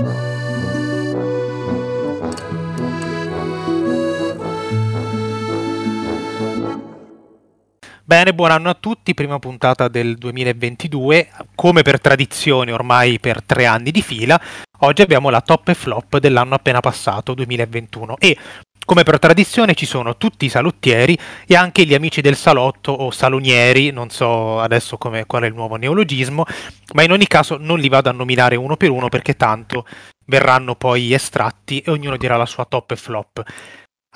Bye. Bene, buon anno a tutti, prima puntata del 2022, come per tradizione ormai per tre anni di fila, oggi abbiamo la top e flop dell'anno appena passato, 2021, e come per tradizione ci sono tutti i salottieri e anche gli amici del salotto o salonieri, non so adesso come, qual è il nuovo neologismo, ma in ogni caso non li vado a nominare uno per uno perché tanto verranno poi estratti e ognuno dirà la sua top e flop.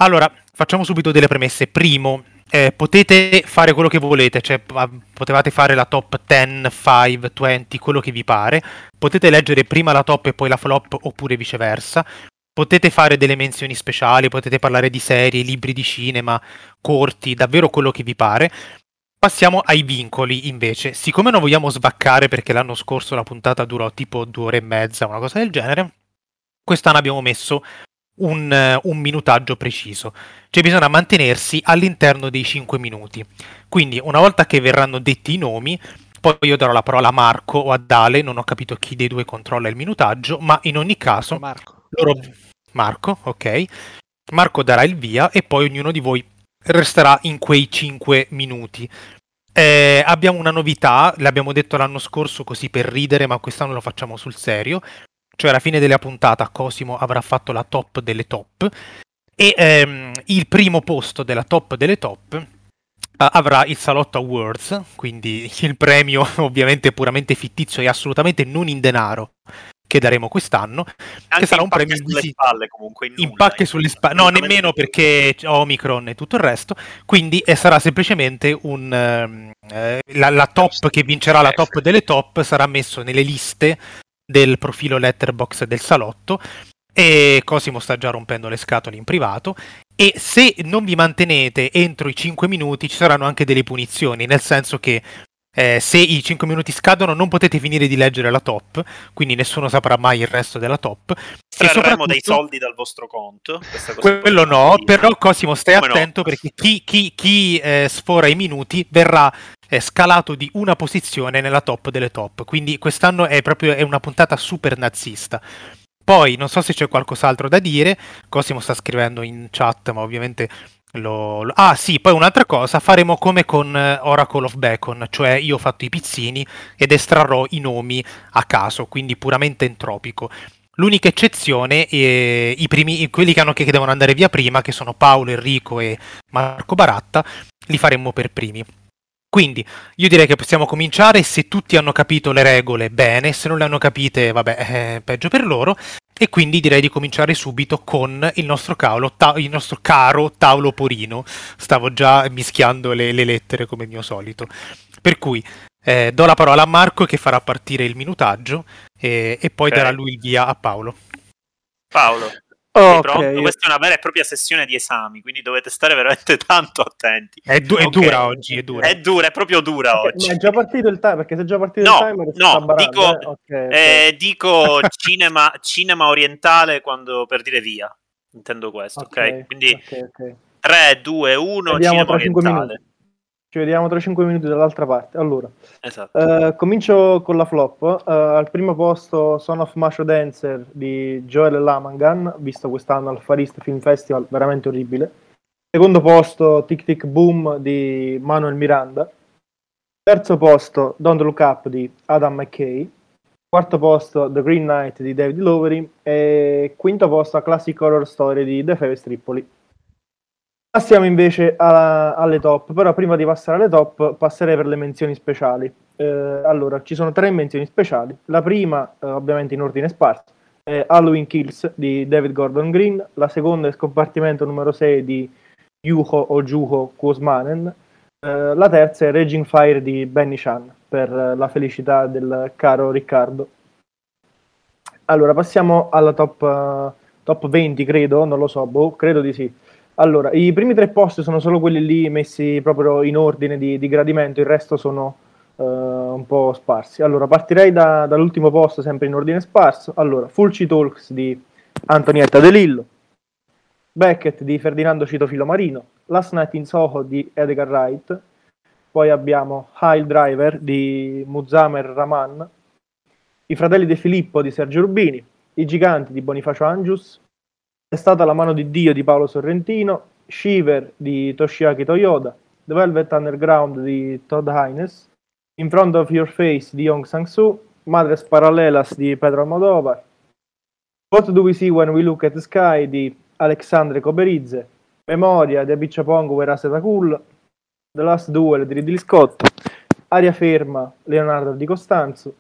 Allora, facciamo subito delle premesse. Primo, eh, potete fare quello che volete, cioè potevate fare la top 10, 5, 20, quello che vi pare. Potete leggere prima la top e poi la flop, oppure viceversa. Potete fare delle menzioni speciali, potete parlare di serie, libri di cinema, corti, davvero quello che vi pare. Passiamo ai vincoli invece. Siccome non vogliamo svaccare perché l'anno scorso la puntata durò tipo due ore e mezza, una cosa del genere, quest'anno abbiamo messo un, un, minutaggio preciso. Cioè bisogna mantenersi all'interno dei 5 minuti. Quindi una volta che verranno detti i nomi, poi io darò la parola a Marco o a Dale, non ho capito chi dei due controlla il minutaggio, ma in ogni caso... Marco. Loro... Marco, ok. Marco darà il via e poi ognuno di voi resterà in quei 5 minuti. Eh, abbiamo una novità, l'abbiamo detto l'anno scorso così per ridere, ma quest'anno lo facciamo sul serio cioè alla fine della puntata Cosimo avrà fatto la top delle top e ehm, il primo posto della top delle top uh, avrà il Salotto Awards, quindi il premio ovviamente puramente fittizio e assolutamente non in denaro che daremo quest'anno, Anche che sarà un premio sulle di... spalle comunque in, in pacche sulle spalle, no nemmeno perché Omicron e tutto il resto, quindi eh, sarà semplicemente un eh, la, la top che vincerà la top delle top sarà messo nelle liste del profilo letterbox del salotto e Cosimo sta già rompendo le scatole in privato e se non vi mantenete entro i 5 minuti ci saranno anche delle punizioni, nel senso che eh, se i 5 minuti scadono non potete finire di leggere la top, quindi nessuno saprà mai il resto della top. Trarremo dei soldi dal vostro conto. Quello no, però Cosimo stai Come attento no? perché chi, chi, chi eh, sfora i minuti verrà eh, scalato di una posizione nella top delle top, quindi quest'anno è proprio è una puntata super nazista. Poi non so se c'è qualcos'altro da dire, Cosimo sta scrivendo in chat, ma ovviamente lo, lo... Ah sì, poi un'altra cosa, faremo come con eh, Oracle of Bacon, cioè io ho fatto i pizzini ed estrarrò i nomi a caso, quindi puramente entropico. L'unica eccezione, eh, i primi, quelli che, hanno, che devono andare via prima, che sono Paolo, Enrico e Marco Baratta, li faremmo per primi. Quindi io direi che possiamo cominciare, se tutti hanno capito le regole bene, se non le hanno capite vabbè, eh, peggio per loro, e quindi direi di cominciare subito con il nostro, cavolo, ta- il nostro caro tavolo porino. Stavo già mischiando le, le lettere come mio solito. Per cui eh, do la parola a Marco che farà partire il minutaggio e, e poi okay. darà lui il via a Paolo. Paolo. Oh, okay. Questa è una vera e propria sessione di esami, quindi dovete stare veramente tanto attenti. È, du- okay. è dura oggi, è dura. È dura, è proprio dura okay, oggi. Ma è già partito il timer, perché se è già partito no, il timer... No, dico, eh, eh, dico cinema, cinema, orientale quando, per dire via. Intendo questo, ok? Quindi 3, 2, 1, cinema orientale. Ci vediamo tra 5 minuti dall'altra parte. Allora, esatto. uh, comincio con la flop. Uh, al primo posto Son of Macho Dancer di Joel Lamangan, visto quest'anno al Far East Film Festival, veramente orribile. Secondo posto Tic Tic Boom di Manuel Miranda. Terzo posto Don't Look Up di Adam McKay. Quarto posto The Green Knight di David Lowery. E quinto posto Classic Horror Story di The Fave Tripoli. Passiamo invece alla, alle top, però prima di passare alle top passerei per le menzioni speciali. Eh, allora, ci sono tre menzioni speciali. La prima, eh, ovviamente in ordine sparso, è Halloween Kills di David Gordon Green, la seconda è Scompartimento numero 6 di Yuho o Juho Kuosmanen, eh, la terza è Raging Fire di Benny Chan, per eh, la felicità del caro Riccardo. Allora, passiamo alla top, uh, top 20, credo, non lo so, boh, credo di sì. Allora, i primi tre posti sono solo quelli lì messi proprio in ordine di, di gradimento, il resto sono uh, un po' sparsi. Allora, partirei da, dall'ultimo posto, sempre in ordine sparso. Allora, Fulci Talks di Antonietta De Lillo, Beckett di Ferdinando Citofilo Marino, Last Night in Soho di Edgar Wright, poi abbiamo High Driver di Muzamer Raman, I fratelli De Filippo di Sergio Rubini, I giganti di Bonifacio Angius, È stata la mano di Dio di Paolo Sorrentino, Shiver di Toshiaki Toyoda, The Velvet Underground di Todd Hines, In Front of Your Face di Yong Sang-soo, Madres Paralelas di Pedro Almodovar, What Do We See When We Look at the Sky di Alexandre Coberizze, Memoria di Abicciapong Weraseta Cool, The Last Duel di Ridley Scott, Aria Ferma Leonardo Di Costanzo,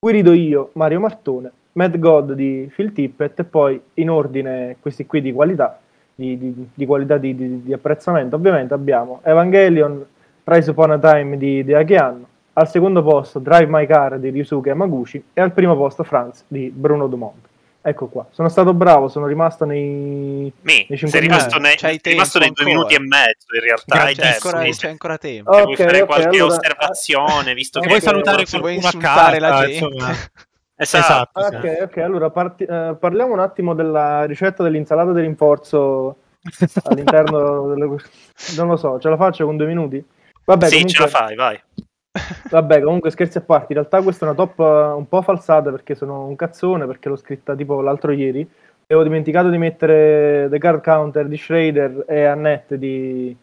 Guido Io Mario Martone, Mad God di Phil Tippett e poi in ordine questi qui di qualità di, di, di qualità di, di, apprezzamento ovviamente abbiamo Evangelion Rise Upon a Time di, di Akean al secondo posto Drive My Car di Ryusuke Yamaguchi e al primo posto Franz di Bruno Dumont Ecco qua, sono stato bravo, sono rimasto nei, Mi, nei 5 sei rimasto, nei, sei rimasto nei due minuti e mezzo in realtà. C'è, ancora, c'è ancora tempo. Okay, vuoi fare okay, qualche allora, osservazione, visto che vuoi salutare qualcuno a casa, la gente. Esatto. esatto. Ok, ok, allora parti, uh, parliamo un attimo della ricetta dell'insalata di rinforzo all'interno delle... Non lo so, ce la faccio con due minuti? Vabbè, sì, comunque... ce la fai, vai. Vabbè, comunque scherzi a parte, in realtà questa è una top uh, un po' falsata perché sono un cazzone, perché l'ho scritta tipo l'altro ieri. Avevo dimenticato di mettere The Card Counter di Schrader e Annette di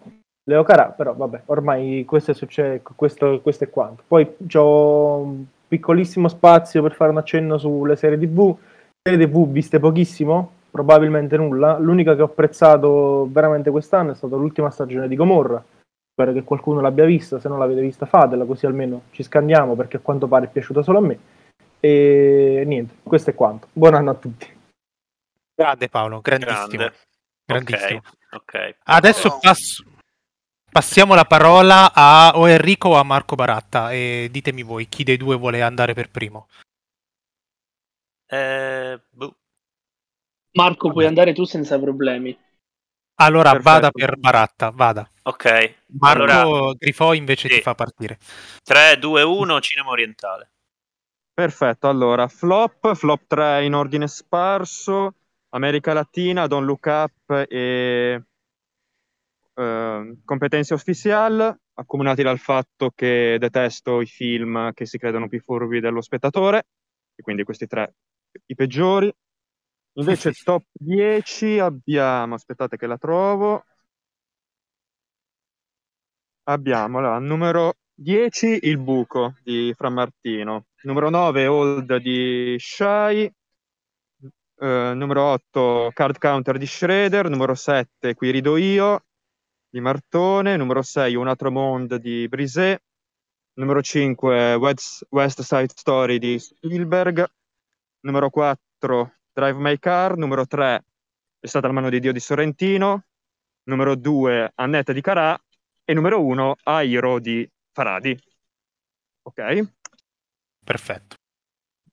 Leo Carà, però vabbè, ormai questo è, succe- questo, questo è quanto. Poi ho piccolissimo spazio per fare un accenno sulle serie TV. Serie TV viste pochissimo, probabilmente nulla. L'unica che ho apprezzato veramente quest'anno è stata l'ultima stagione di Gomorra spero che qualcuno l'abbia vista, se non l'avete vista fatela, così almeno ci scandiamo perché a quanto pare è piaciuta solo a me. E niente, questo è quanto. Buon anno a tutti. Grande Paolo, grandissimo. Grande. Grandissimo. Okay, okay. Adesso passo, passiamo la parola a o Enrico o a Marco Baratta e ditemi voi chi dei due vuole andare per primo. Eh, boh. Marco, Vabbè. puoi andare tu senza problemi. Allora Perfetto. vada per Baratta, vada. Ok. Marco allora, Grifo invece sì. ti fa partire. 3, 2, 1, cinema orientale. Perfetto, allora flop, flop 3 in ordine sparso, America Latina, Don't Look Up e uh, Competenze Official, accomunati dal fatto che detesto i film che si credono più furbi dello spettatore, e quindi questi tre i peggiori. Invece top 10 abbiamo, aspettate che la trovo, abbiamo la numero 10 Il buco di Fra Martino, numero 9 Old di Shai, eh, numero 8 Card Counter di Shredder, numero 7 Qui rido io di Martone, numero 6 Un altro mondo di Brisé, numero 5 West, West Side Story di Spielberg, numero 4 Drive My Car, numero 3 È stata la mano di Dio di Sorrentino, numero 2 Annette di Carà e numero 1 Airo di Faradi. Ok? Perfetto.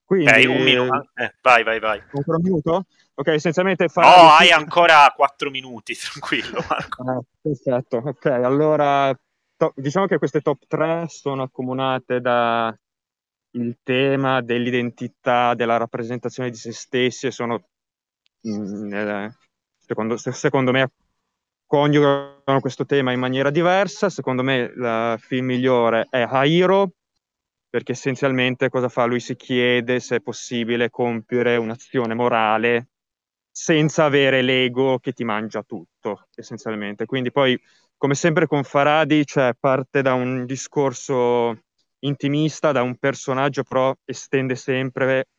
Quindi, okay, un minuto. Eh, vai, vai, vai. Ancora un minuto? Ok, essenzialmente Faradi... No, hai ancora 4 minuti, tranquillo Marco. Ah, perfetto, ok. Allora, to- diciamo che queste top 3 sono accomunate da il tema dell'identità, della rappresentazione di se stessi e sono, mm, eh, secondo, secondo, me, coniugano questo tema in maniera diversa. Secondo me il film migliore è Hairo, perché essenzialmente cosa fa? Lui si chiede se è possibile compiere un'azione morale senza avere l'ego che ti mangia tutto, essenzialmente. Quindi poi, come sempre con Faradi, cioè, parte da un discorso intimista da un personaggio, però estende sempre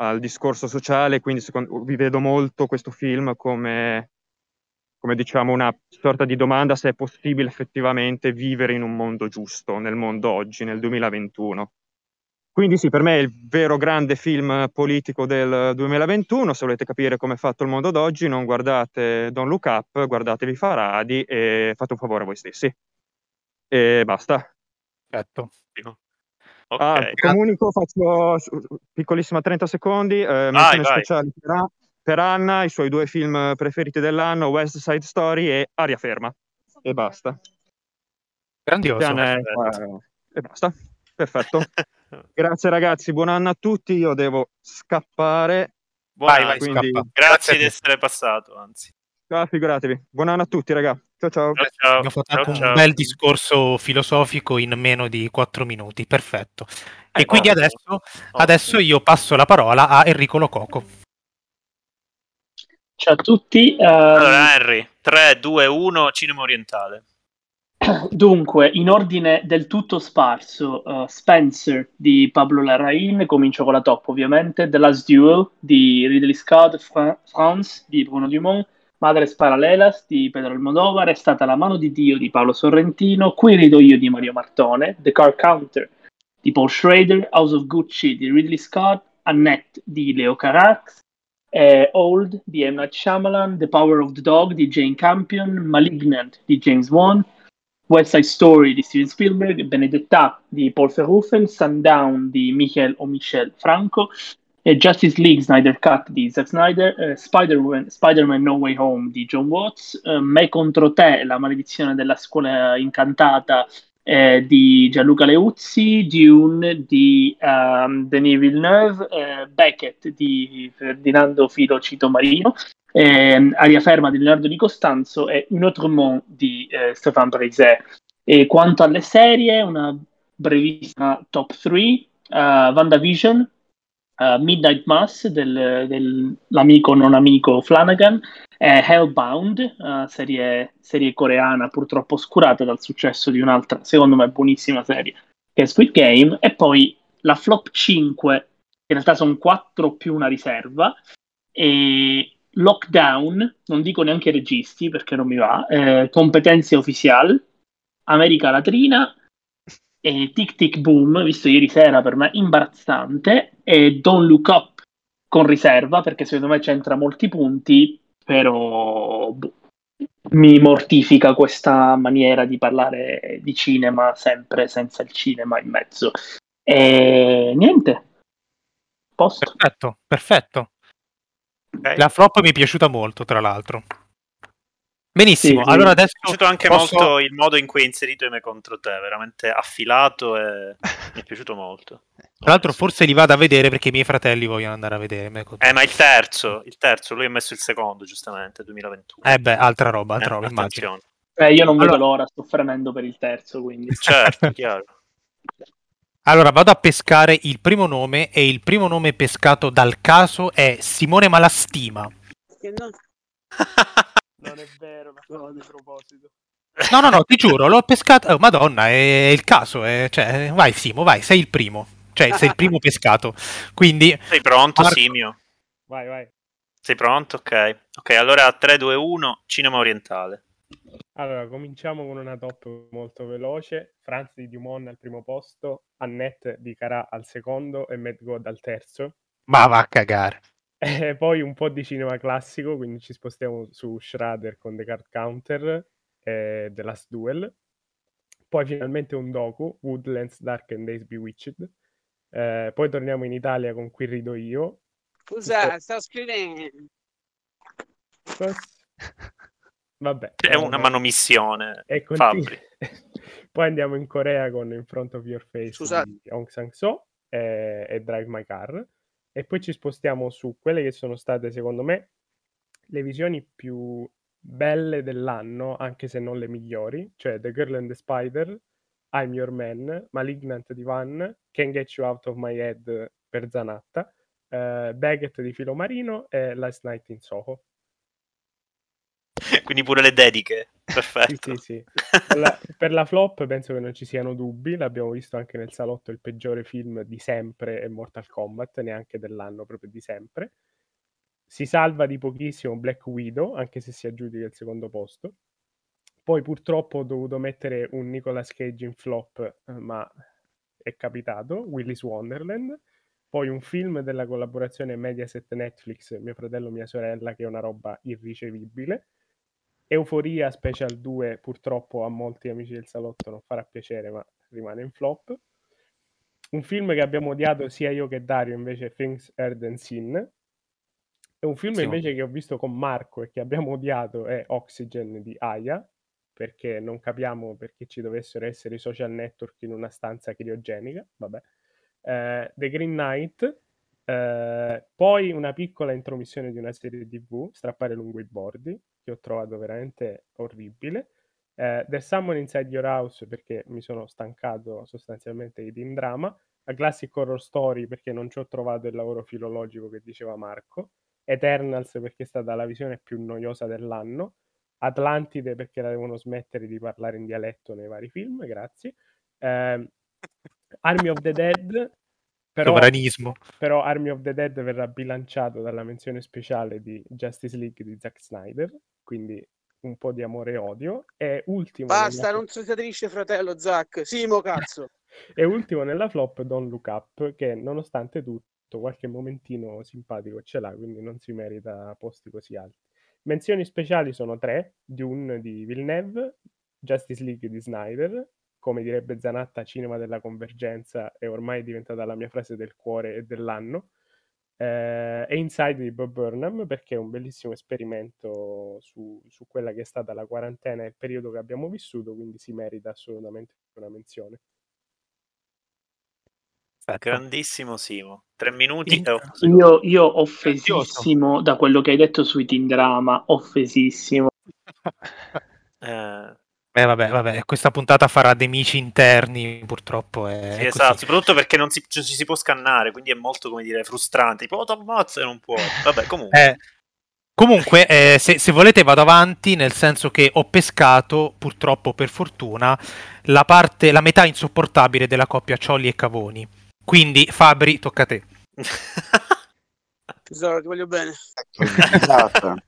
al discorso sociale, quindi secondo, vi vedo molto questo film come, come diciamo una sorta di domanda se è possibile effettivamente vivere in un mondo giusto, nel mondo oggi, nel 2021. Quindi sì, per me è il vero grande film politico del 2021, se volete capire come è fatto il mondo d'oggi non guardate Don't Look Up, guardatevi Faradi e fate un favore a voi stessi. E basta. Certo. Okay. Ah, comunico, faccio piccolissima 30 secondi, eh, menzione speciale per, per, Anna, i suoi due film preferiti dell'anno, West Side Story e Aria Ferma. E basta. Grandioso. È, eh, e basta. Perfetto. Grazie ragazzi, buon anno a tutti, io devo scappare. Vai, vai, quindi... Grazie, Grazie di essere passato, anzi. Ah, figuratevi. Buon anno a tutti, ragazzi. Ciao ciao. ciao, ciao. Abbiamo fatto ciao, un bel discorso filosofico in meno di 4 minuti, perfetto. E eh, quindi ottimo. adesso, adesso io passo la parola a Enrico Lococo. Ciao a tutti. Um... Allora, Henry, 3, 2, 1, cinema orientale. Dunque, in ordine del tutto sparso, uh, Spencer di Pablo Larraín, comincio con la top ovviamente, The Last Duel di Ridley Scott, Fra- France di Bruno Dumont, Madres Paralelas di Pedro Almodovar, È stata la mano di Dio di Paolo Sorrentino, Qui rido io di Mario Martone, The Car Counter di Paul Schrader, House of Gucci di Ridley Scott, Annette di Leo Carax, eh, Old di. Night Shyamalan, The Power of the Dog di Jane Campion, Malignant di James Wan, West Side Story di Steven Spielberg, Benedetta di Paul Verhoeven, Sundown di Michael o Michel Franco, eh, Justice League Snyder Cut di Zack Snyder, eh, Spider-Man, Spider-Man, No Way Home di John Watts, eh, Me contro te, La maledizione della scuola incantata eh, di Gianluca Leuzzi, Dune di um, Denis Villeneuve, eh, Beckett di Ferdinando Filo Cito Marino, eh, Aria Ferma di Leonardo Di Costanzo e Un autre monde di eh, Stéphane Brisé. E quanto alle serie, una brevissima top 3, uh, WandaVision, uh, Midnight Mass del, dell'amico non amico Flanagan, eh, Hellbound, uh, serie, serie, coreana purtroppo oscurata dal successo di un'altra, secondo me buonissima serie, che è Squid Game, e poi la flop 5, che in realtà sono 4 più una riserva, e Lockdown, non dico neanche registi perché non mi va, eh, Competenze Ufficial, America Latrina, e Tic Tic Boom, visto ieri sera per me imbarazzante, e Don't Look Up con riserva perché secondo me c'entra molti punti, però boh, mi mortifica questa maniera di parlare di cinema sempre senza il cinema in mezzo. E niente. Posto. Perfetto, perfetto. Okay. La flop mi è piaciuta molto, tra l'altro. Benissimo, sì, allora adesso... Mi è piaciuto anche posso... molto il modo in cui hai inserito me contro te, veramente affilato e mi è piaciuto molto. Tra l'altro forse li vado a vedere perché i miei fratelli vogliono andare a vedere me contro Eh, ma il terzo, il terzo, lui ha messo il secondo, giustamente, 2021. Eh beh, altra roba, altra eh, roba, immagino. Eh, io non allora... vedo l'ora, sto fremendo per il terzo, quindi... Certo, chiaro. Allora, vado a pescare il primo nome e il primo nome pescato dal caso è Simone Malastima. Che non... Non è vero, ma no, di proposito. No, no, no, ti giuro, l'ho pescato. Oh, Madonna, è il caso. È... Cioè, vai, Simo, vai, sei il primo. Cioè, sei il primo pescato. Quindi. Sei pronto, Marco... Simio? Vai, vai. Sei pronto? Ok. Ok, allora 3, 2, 1, cinema orientale. Allora, cominciamo con una top molto veloce. Franz di Dumont al primo posto, Annette di Carà al secondo e Mad God al terzo. Ma va a cagare. E poi un po' di cinema classico, quindi ci spostiamo su Schrader con The Card Counter e The Last Duel. Poi finalmente un docu, Woodlands Dark and Days Bewitched. Eh, poi torniamo in Italia con Qui rido io. Scusa, sto scrivendo. Vabbè. È una manomissione. E continu- poi andiamo in Corea con In Front of Your Face Scusate. di Aung San Soo e, e Drive My Car e poi ci spostiamo su quelle che sono state, secondo me, le visioni più belle dell'anno, anche se non le migliori, cioè The Girl and the Spider, I'm Your Man, Malignant di Van, Can't Get You Out of My Head per Zanatta, uh, Baguette di Filo Marino e Last Night in Soho. Quindi pure le dediche. Perfetto. sì, sì, sì. Per, la, per la flop penso che non ci siano dubbi. L'abbiamo visto anche nel salotto. Il peggiore film di sempre è Mortal Kombat, neanche dell'anno, proprio di sempre. Si salva di pochissimo Black Widow, anche se si aggiudica il secondo posto. Poi purtroppo ho dovuto mettere un Nicolas Cage in flop, ma è capitato, Willis Wonderland. Poi un film della collaborazione Mediaset-Netflix, Mio fratello, mia sorella, che è una roba irricevibile. Euforia Special 2 purtroppo a molti amici del salotto non farà piacere, ma rimane in flop. Un film che abbiamo odiato sia io che Dario invece Things Heard and Seen. E un film sì. invece che ho visto con Marco e che abbiamo odiato è Oxygen di Aya, perché non capiamo perché ci dovessero essere i social network in una stanza criogenica. Vabbè. Uh, The Green Knight, Eh, poi una piccola intromissione di una serie TV, Strappare lungo i bordi, che ho trovato veramente orribile. Eh, The Someone Inside Your House perché mi sono stancato sostanzialmente di Team Drama. A Classic Horror Story perché non ci ho trovato il lavoro filologico che diceva Marco. Eternals perché è stata la visione più noiosa dell'anno. Atlantide perché la devono smettere di parlare in dialetto nei vari film, grazie. Eh, Army of the Dead però, Sovranismo. Però Army of the Dead verrà bilanciato dalla menzione speciale di Justice League di Zack Snyder, quindi un po' di amore e odio. E ultimo... Basta, nella... non si triste fratello Zack. Simo, cazzo. e ultimo nella flop Don't Look Up, che nonostante tutto qualche momentino simpatico ce l'ha, quindi non si merita posti così alti. Menzioni speciali sono tre, Dune di Villeneuve, Justice League di Snyder come direbbe Zanatta, cinema della convergenza è ormai diventata la mia frase del cuore e dell'anno. Eh, e Inside di Bob Burnham perché è un bellissimo esperimento su, su, quella che è stata la quarantena e il periodo che abbiamo vissuto, quindi si merita assolutamente una menzione. Grandissimo Simo, tre minuti. Io, io offesissimo da quello che hai detto sui Teen Drama, offesissimo. eh, eh vabbè, vabbè, questa puntata farà dei mici interni, purtroppo. È, sì, esatto, soprattutto perché non, si, non ci si può scannare, quindi è molto, come dire, frustrante. Tipo, oh, t'ammazza e non può. Vabbè, comunque. Eh, comunque, eh, se, se, volete vado avanti, nel senso che ho pescato, purtroppo per fortuna, la, parte, la metà insopportabile della coppia Ciolli e Cavoni. Quindi, Fabri, tocca a te. Tesoro, ti voglio bene.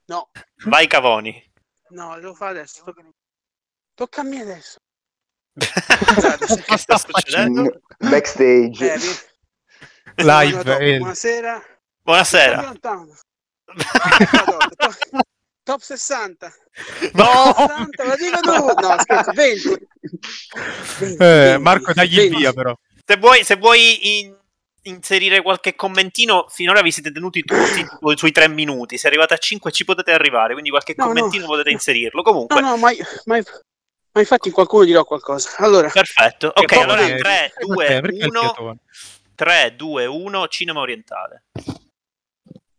no. Vai Cavoni. No, devo fare adesso. Tocca a me adesso. che sta succedendo? Backstage. Eh, Live. Top, eh. buonasera. Buonasera. top, 60. No! 60, lo dico tu. No, scherzo, 20. 20, eh, Marco, dagli 20. via però. Se vuoi, se vuoi in, inserire qualche commentino, finora vi siete tenuti tutti sui tre minuti. Se arrivate a 5 ci potete arrivare, quindi qualche no, commentino no. potete inserirlo. Comunque. No, no, ma, ma ma infatti qualcuno dirà qualcosa. Allora, Perfetto. Ok, allora 3, 2, 1. 3, 2, 1, cinema orientale.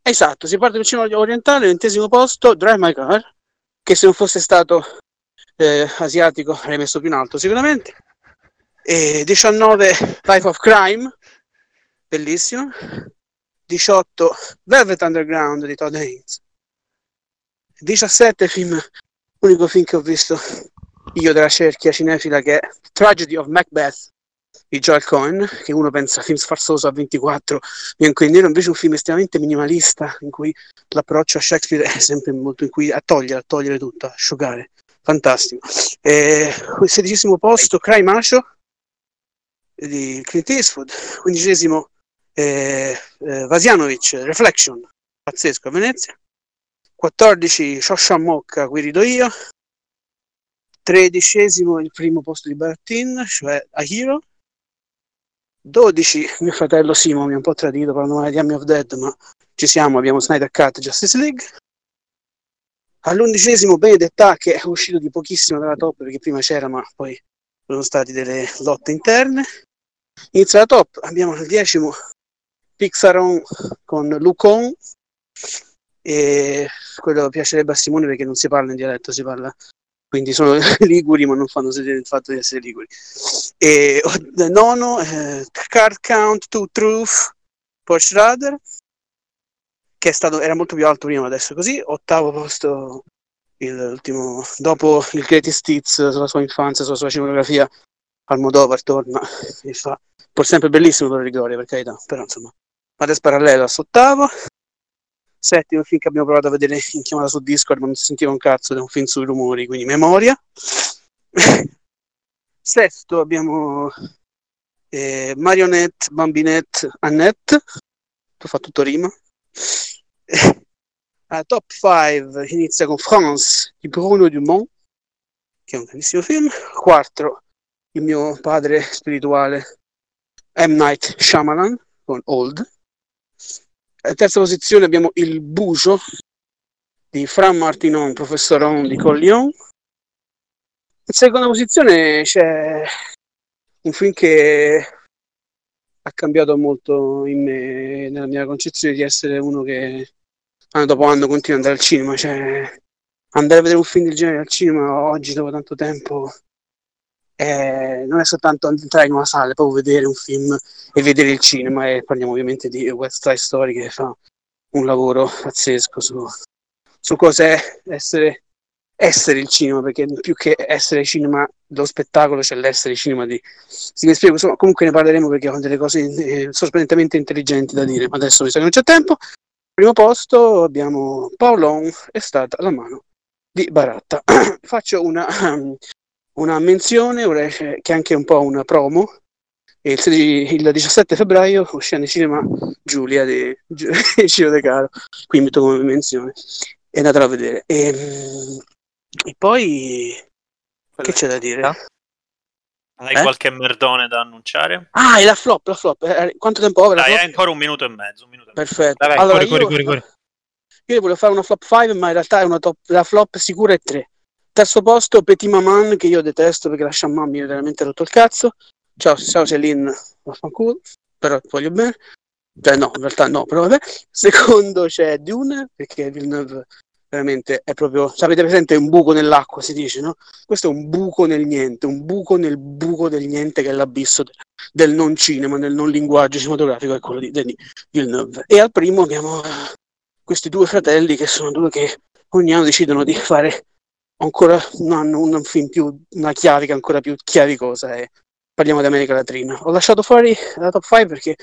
Esatto, si parte dal cinema orientale, ventesimo posto, Drive My Car, che se non fosse stato eh, asiatico avrei messo più in alto sicuramente. E 19, Life of Crime, bellissimo. 18, Velvet Underground di Todd Haynes. 17, film, unico film che ho visto io della cerchia cinefila che è Tragedy of Macbeth di Joel Cohen, che uno pensa film sfarzoso a 24 bianco e nero, invece un film estremamente minimalista in cui l'approccio a Shakespeare è sempre molto in cui a togliere, a togliere tutto, a asciugare. Fantastico. Il sedicesimo posto, Cry Macho di Clint Eastwood, quindicesimo eh, eh, Vasianovic, Reflection, pazzesco a Venezia. 14 Shoshan Mocca, qui rido io, tredicesimo il primo posto di Baratin, cioè A Hero. 12 mio fratello Simo mi ha un po' tradito parlando male di Army of Dead, ma ci siamo, abbiamo Snyder Cut Justice League. All'undicesimo Benedetta che è uscito di pochissimo dalla top perché prima c'era, ma poi sono state delle lotte interne. Inizia la top, abbiamo il decimo Pixaron con Lucon e quello piacerebbe a Simone perché non si parla in dialetto, si parla quindi sono liguri ma non fanno sedere il fatto di essere liguri. E nono, eh, Card Count to Truth, Porsche Radar, che stato, era molto più alto prima, adesso così. Ottavo posto, l'ultimo, dopo il Greatest Hits sulla sua infanzia, sulla sua cinematografia, Almodovar torna e fa, pur sempre bellissimo per Rigore, per carità, però insomma, Mades Parallelas ottavo, settimo film che abbiamo provato a vedere in chiamata su Discord, ma non si sentiva un cazzo, è un film sui rumori, quindi memoria. Sesto abbiamo eh, Marionette, Bambinette, Annette, ho fatto tutto rima. Uh, top 5 inizia con France di Bruno Dumont, che è un grandissimo film. Quarto, il mio padre spirituale M. Night Shyamalan con Old. Eh, terza posizione abbiamo Il Bucio di Fran Martinon, professor On di Collion. In seconda posizione c'è un film che ha cambiato molto in me, nella mia concezione di essere uno che anno dopo anno continua ad andare al cinema. Cioè, andare a vedere un film del genere al cinema oggi, dopo tanto tempo, è, non è soltanto entrare in una sala, proprio vedere un film e vedere il cinema. E parliamo ovviamente di West Side Story che fa un lavoro pazzesco su, su cos'è essere essere il cinema, perché più che essere cinema lo spettacolo c'è l'essere cinema di... Mi spiego, insomma, comunque ne parleremo perché ho delle cose eh, sorprendentemente intelligenti da dire, ma adesso mi sa che non c'è tempo. Primo posto abbiamo Paolon, è stata la mano di Baratta. Faccio una, una menzione che è anche un po' una promo. Il, 16, il 17 febbraio uscì nel cinema Giulia di Ciro De Caro, qui metto come menzione, e andatela a vedere. E, ehm, e poi che c'è da dire? Hai eh? qualche merdone da annunciare? Ah, è la flop, la flop. Eh, quanto tempo ho? Dai, hai ancora un minuto e mezzo. Minuto Perfetto. Dai, allora, corri, io, corri, corri, io volevo fare una flop 5, ma in realtà è una top, la flop sicura è 3. Terzo posto, Petit Maman, che io detesto perché la Shaman mi ha veramente rotto il cazzo. Ciao, ciao Celine, vaffanculo, però ti voglio bene. Cioè, no, in realtà no, però vabbè. Secondo c'è Dune, perché Villeneuve veramente è proprio, sapete presente un buco nell'acqua si dice, no? Questo è un buco nel niente, un buco nel buco del niente che è l'abisso del, del non cinema, del non linguaggio cinematografico, è quello di Denis Villeneuve. E al primo abbiamo questi due fratelli che sono due che ogni anno decidono di fare ancora un anno, un film più, una chiavica ancora più chiavicosa e parliamo di America Latina. Ho lasciato fuori la top 5 perché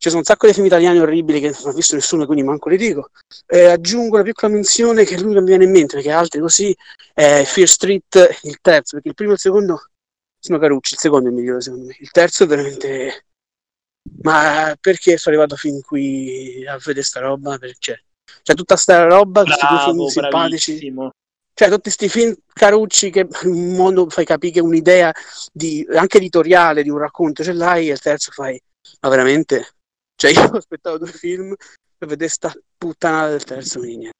ci sono un sacco di film italiani orribili che non ho visto nessuno, quindi manco li dico. Eh, aggiungo una piccola menzione che lui non mi viene in mente, perché altri così, è Fear Street, il terzo, perché il primo e il secondo sono carucci, il secondo è il migliore secondo me. Il terzo è veramente... Ma perché sono arrivato fin qui a vedere sta roba? Perché cioè, tutta sta roba, questi due film simpatici. Cioè, tutti questi film carucci che in modo fai capire che un'idea di, anche editoriale di un racconto ce l'hai, e il terzo fai, ma veramente cioè io aspettavo due film per vedere sta puttana del terzo niente.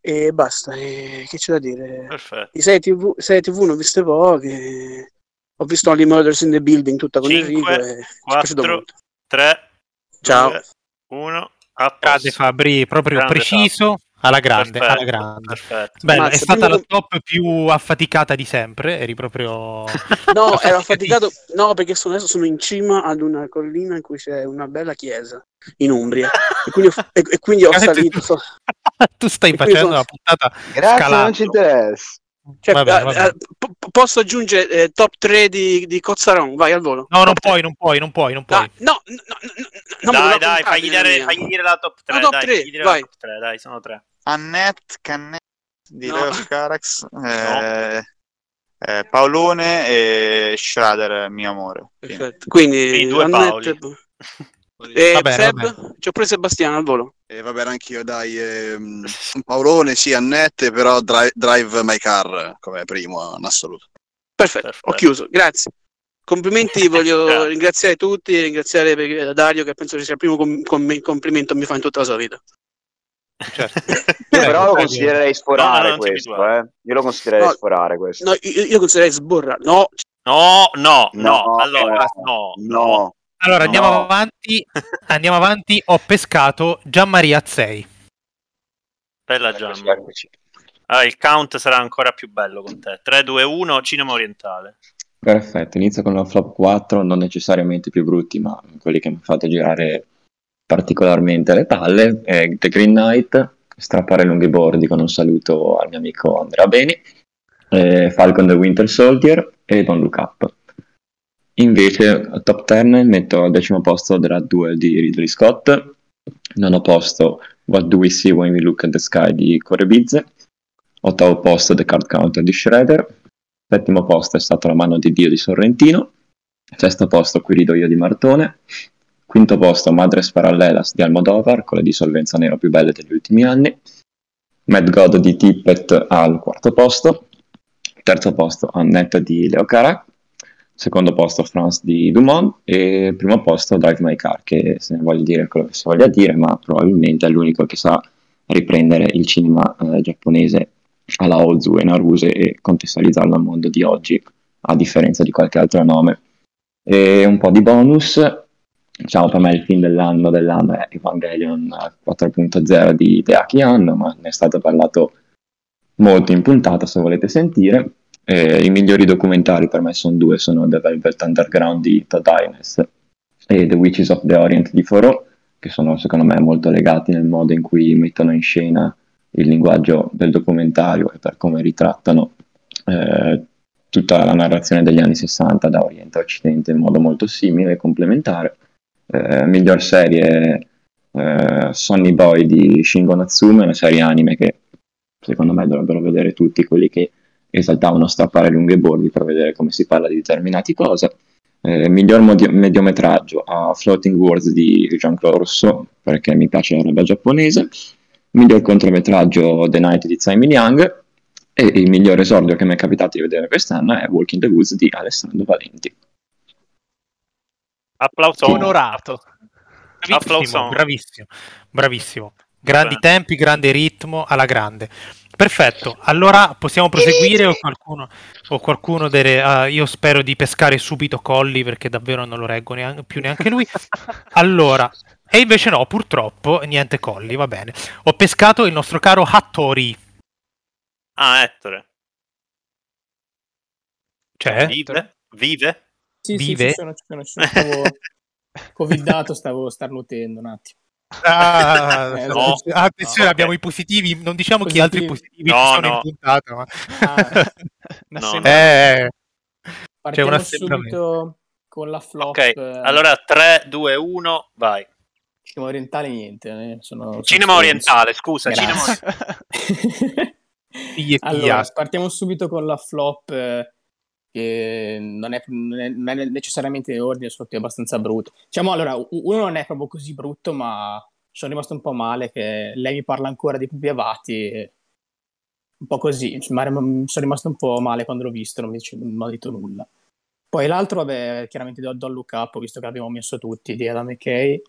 E basta, e che c'è da dire? Perfetto. I 6 TV, 6 TV ne ho viste poche. Ho visto Only Murders in the Building tutta con 5, Enrico e 4, 3, Ciao. 1. Grazie Fabri, proprio Grande preciso. Fatto. Alla grande, perfetto, alla grande. Perfetto. Beh, è stata la top più affaticata di sempre, eri proprio... No, ero affaticato, no, perché sono, adesso sono in cima ad una collina in cui c'è una bella chiesa, in Umbria, e quindi ho, e, e quindi ho salito... So... tu stai facendo sono... una puntata Grazie, scalando. non ci interessa. Cioè, vabbè, eh, vabbè. P- posso aggiungere eh, top 3 di, di Cozzaron? Vai al volo. No, non puoi, non puoi, non puoi, non puoi. no, no, no, no, dai, dai, fagli, dare, fagli dire la top 3. No, top 3, dai, vai. Top 3, dai, sono 3. Annette, Cannet di no. Leo Carax, eh, eh, Paolone e Schrader, mio amore. Perfetto. Quindi, I due Annette... E vabbè, Seb, vabbè. ci ho preso Sebastiano al volo. E va bene anch'io, dai. Ehm, Paolone, sì, Annette, però drive, drive My Car come primo in assoluto. Perfetto, Perfetto. ho chiuso, grazie. Complimenti, voglio ringraziare tutti, ringraziare Dario che penso che sia il primo com- com- complimento che mi fa in tutta la sua vita. Certo. però lo considererei sforare no, questo, eh. Io lo considererei no, sforare questo. No, io, io considererei sborrare. No. No, no, no, allora, no, no. Allora andiamo no. avanti. Andiamo avanti. Ho pescato Gianmaria 6. Bella Gian. Ah, il count sarà ancora più bello con te. 3, 2, 1, cinema orientale. Perfetto, inizio con la flop 4, non necessariamente più brutti, ma quelli che mi fate girare particolarmente le palle. Eh, The Green Knight, strappare lunghi bordi con un saluto al mio amico Andrea Beni, eh, Falcon the Winter Soldier e Don't Look Up. Invece al top 10 metto al decimo posto della 2 di Ridley Scott, nono posto What Do We See When We Look at the Sky di Corebizze, ottavo posto The Card Counter di Shredder, settimo posto è stato La mano di Dio di Sorrentino, sesto posto Qui rido io di Martone, quinto posto Madres Parallelas di Almodovar con le dissolvenza nero più belle degli ultimi anni, Mad God di Tippett al quarto posto, terzo posto Annette di Leo Carac, secondo posto France di Dumont. E primo posto Drive My Car che se ne voglia dire quello che si voglia dire ma probabilmente è l'unico che sa riprendere il cinema eh, giapponese alla Ozu e Naruse e contestualizzarlo al mondo di oggi a differenza di qualche altro nome. E un po' di bonus diciamo per me il film dell'anno dell'anno è Evangelion 4.0 di Deaki Anno, ma ne è stato parlato molto in puntata se volete sentire. Eh, I migliori documentari per me sono due, sono The Velvet Underground di Todd Ines e The Witches of the Orient di Foro, che sono secondo me molto legati nel modo in cui mettono in scena il linguaggio del documentario e per come ritrattano eh, tutta la narrazione degli anni 60 da Oriente a Occidente in modo molto simile e complementare. Eh, miglior serie eh, Sonny Boy di Shingo Natsume, una serie anime che secondo me dovrebbero vedere tutti quelli che esaltavano strappare lunghe bordi per vedere come si parla di determinate cose. Eh, miglior modi- mediometraggio a Floating Words di Jean-Claude Rousseau perché mi piace la roba giapponese miglior contrometraggio The Night di Tsai Yang e il miglior esordio che mi è capitato di vedere quest'anno è Walking the Woods di Alessandro Valenti. Applauso onorato. Bravissimo, bravissimo, bravissimo. Grandi Bene. tempi, grande ritmo, alla grande. Perfetto, allora possiamo proseguire o qualcuno, o qualcuno delle... Uh, io spero di pescare subito Colli perché davvero non lo reggo neanche, più neanche lui. Allora, e invece no, purtroppo, niente Colli, va bene. Ho pescato il nostro caro Hattori. Ah, Ettore. C'è? Vive? Vive? Sì, Vive? sì, ci sono, ci sono, ci sono. Stavo covidato, stavo starnutendo un attimo. Ah, eh, no, attenzione, no, abbiamo okay. i positivi, non diciamo positivi. chi altri positivi no, sono no. in puntata. Ma... Ah, no, eh, Partiamo C'è subito con la flop. Ok, allora 3, 2, 1, vai. Cinema orientale niente. Eh. Sono, cinema sono orientale, scusa. Cinema... allora, partiamo subito con la flop eh, che non è, non è, è necessariamente in ordine, sono tutti abbastanza brutto. Diciamo, allora, uno non è proprio così brutto, ma sono rimasto un po' male che lei mi parla ancora di pupi avati. Un po' così, ma sono rimasto un po' male quando l'ho visto, non mi, ha detto nulla. Poi l'altro, vabbè, chiaramente Don't Look Up, visto che l'abbiamo messo tutti, di Adam McKay.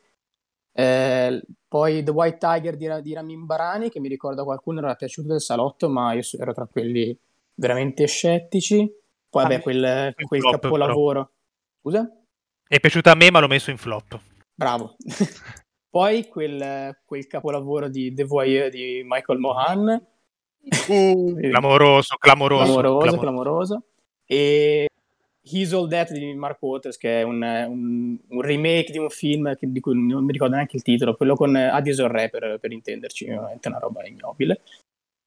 Eh, poi The White Tiger di, di Ramin Barani, che mi ricorda qualcuno era piaciuto del salotto, ma io ero tra quelli veramente scettici. Poi, vabbè, quel, quel flop, capolavoro. Scusa? È piaciuto a me, ma l'ho messo in flop. Bravo. Poi quel, quel, capolavoro di The Voyeur di Michael Mohan. Uh, clamoroso, clamoroso, clamoroso, clamoroso. E He's All That di Mark Waters, che è un, un, un remake di un film che, di cui non mi ricordo neanche il titolo, quello con Addison Re per, per intenderci, veramente una roba ignobile.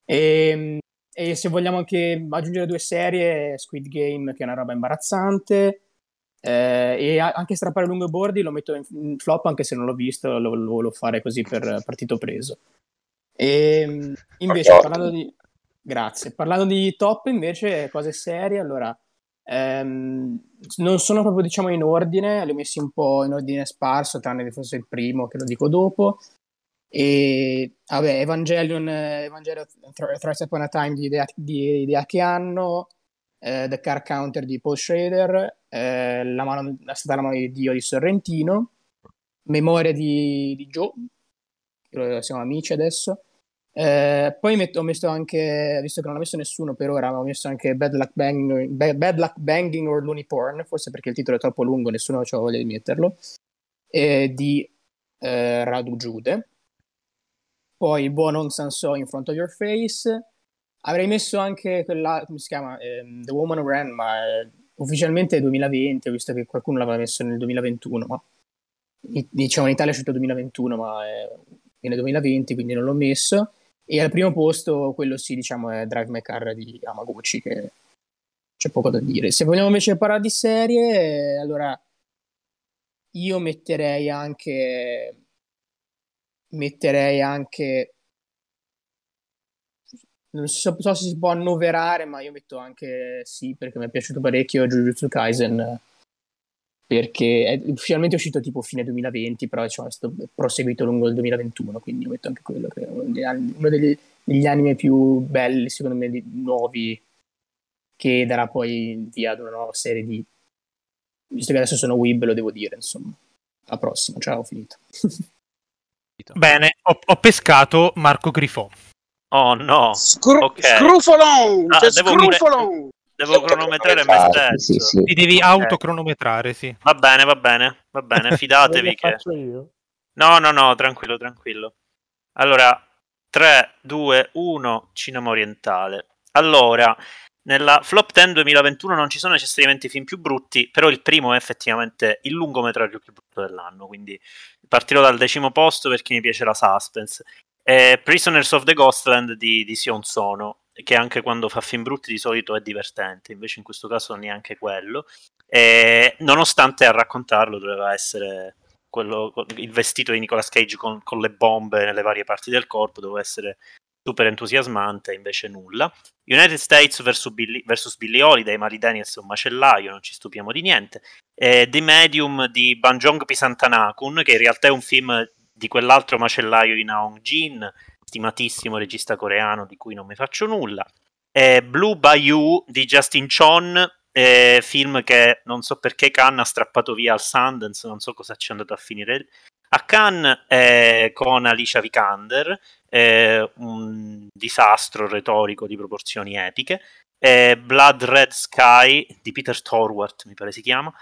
E, ehm, e, se vogliamo anche aggiungere due serie, Squid Game, che è una roba imbarazzante, eh, e anche strappare lungo bordi lo metto in flop anche se non l'ho visto, lo, volevo fare così per partito preso. E ehm, invece, parlando di... Grazie. Parlando di top, invece, cose serie, allora Ehm, non sono proprio diciamo in ordine, li ho messi un po' in ordine sparso, tranne che fosse il primo, che lo dico dopo. E vabbè, Evangelion, Evangelion Thrice Upon a Time di, di, di Ake Anno, eh, The Car Counter di Paul Schrader, eh, la, mano, la stata la mano di Dio di Sorrentino, Memoria di, di Joe, siamo amici adesso, eh, poi metto, ho messo anche, visto che non l'ha messo nessuno per ora, ho messo anche Bad Luck, Bang, Bad Luck Banging or Looney Porn, forse perché il titolo è troppo lungo, nessuno ha voglia di metterlo, eh, di eh, Radu Giude. Poi il buon Hong Sanso in Front of Your Face. Avrei messo anche quella, come si chiama, ehm, The Woman Ran, ma ufficialmente è 2020, ho visto che qualcuno l'aveva messo nel 2021, ma diciamo in Italia è uscito 2021, ma è fine 2020, quindi non l'ho messo. E al primo posto, quello sì, diciamo, è Drive My Car di Amaguchi, che c'è poco da dire. Se vogliamo invece parlare di serie, allora io metterei anche metterei anche non so, so, se si può annoverare, ma io metto anche sì, perché mi è piaciuto parecchio Jujutsu Kaisen perché è ufficialmente uscito tipo fine 2020, però diciamo, è stato proseguito lungo il 2021, quindi metto anche quello che è uno degli, uno degli, degli anime più belli, secondo me, nuovi, che darà poi via ad una nuova serie di... Visto che adesso sono Weeb, lo devo dire, insomma. Alla prossima, ciao, ho finito. Bene, ho, ho pescato Marco Grifò. Oh no, Scru- okay. Scrufolon! Ah, cioè, scrufolon! Devo cronometrare me stesso. Sì, sì. Ti devi okay. autocronometrare, sì. Va bene, va bene. va bene, fidatevi che... Faccio io? No, no, no, tranquillo, tranquillo. Allora, 3, 2, 1, cinema orientale. Allora, nella Flop 10 2021 non ci sono necessariamente i film più brutti, però il primo è effettivamente il lungometraggio più brutto dell'anno, quindi partirò dal decimo posto perché mi piace la suspense. È Prisoners of the Ghostland di, di Sion Sono, che anche quando fa film brutti di solito è divertente, invece in questo caso neanche quello. E, nonostante a raccontarlo doveva essere quello, il vestito di Nicolas Cage con, con, le bombe nelle varie parti del corpo, doveva essere super entusiasmante, invece nulla. United States vs Billy, versus Billy Holiday, Mari Daniels è un macellaio, non ci stupiamo di niente. E The Medium di Banjong Pisantanakun, che in realtà è un film di quell'altro macellaio di Naong Jin, stimatissimo regista coreano di cui non mi faccio nulla. E Blue Bayou di Justin Chon, eh, film che non so perché Khan ha strappato via al Sundance, non so cosa ci è andato a finire a Cannes eh, con Alicia Vikander, eh, un disastro retorico di proporzioni epiche, eh, Blood Red Sky di Peter Thorwart, mi pare si chiama,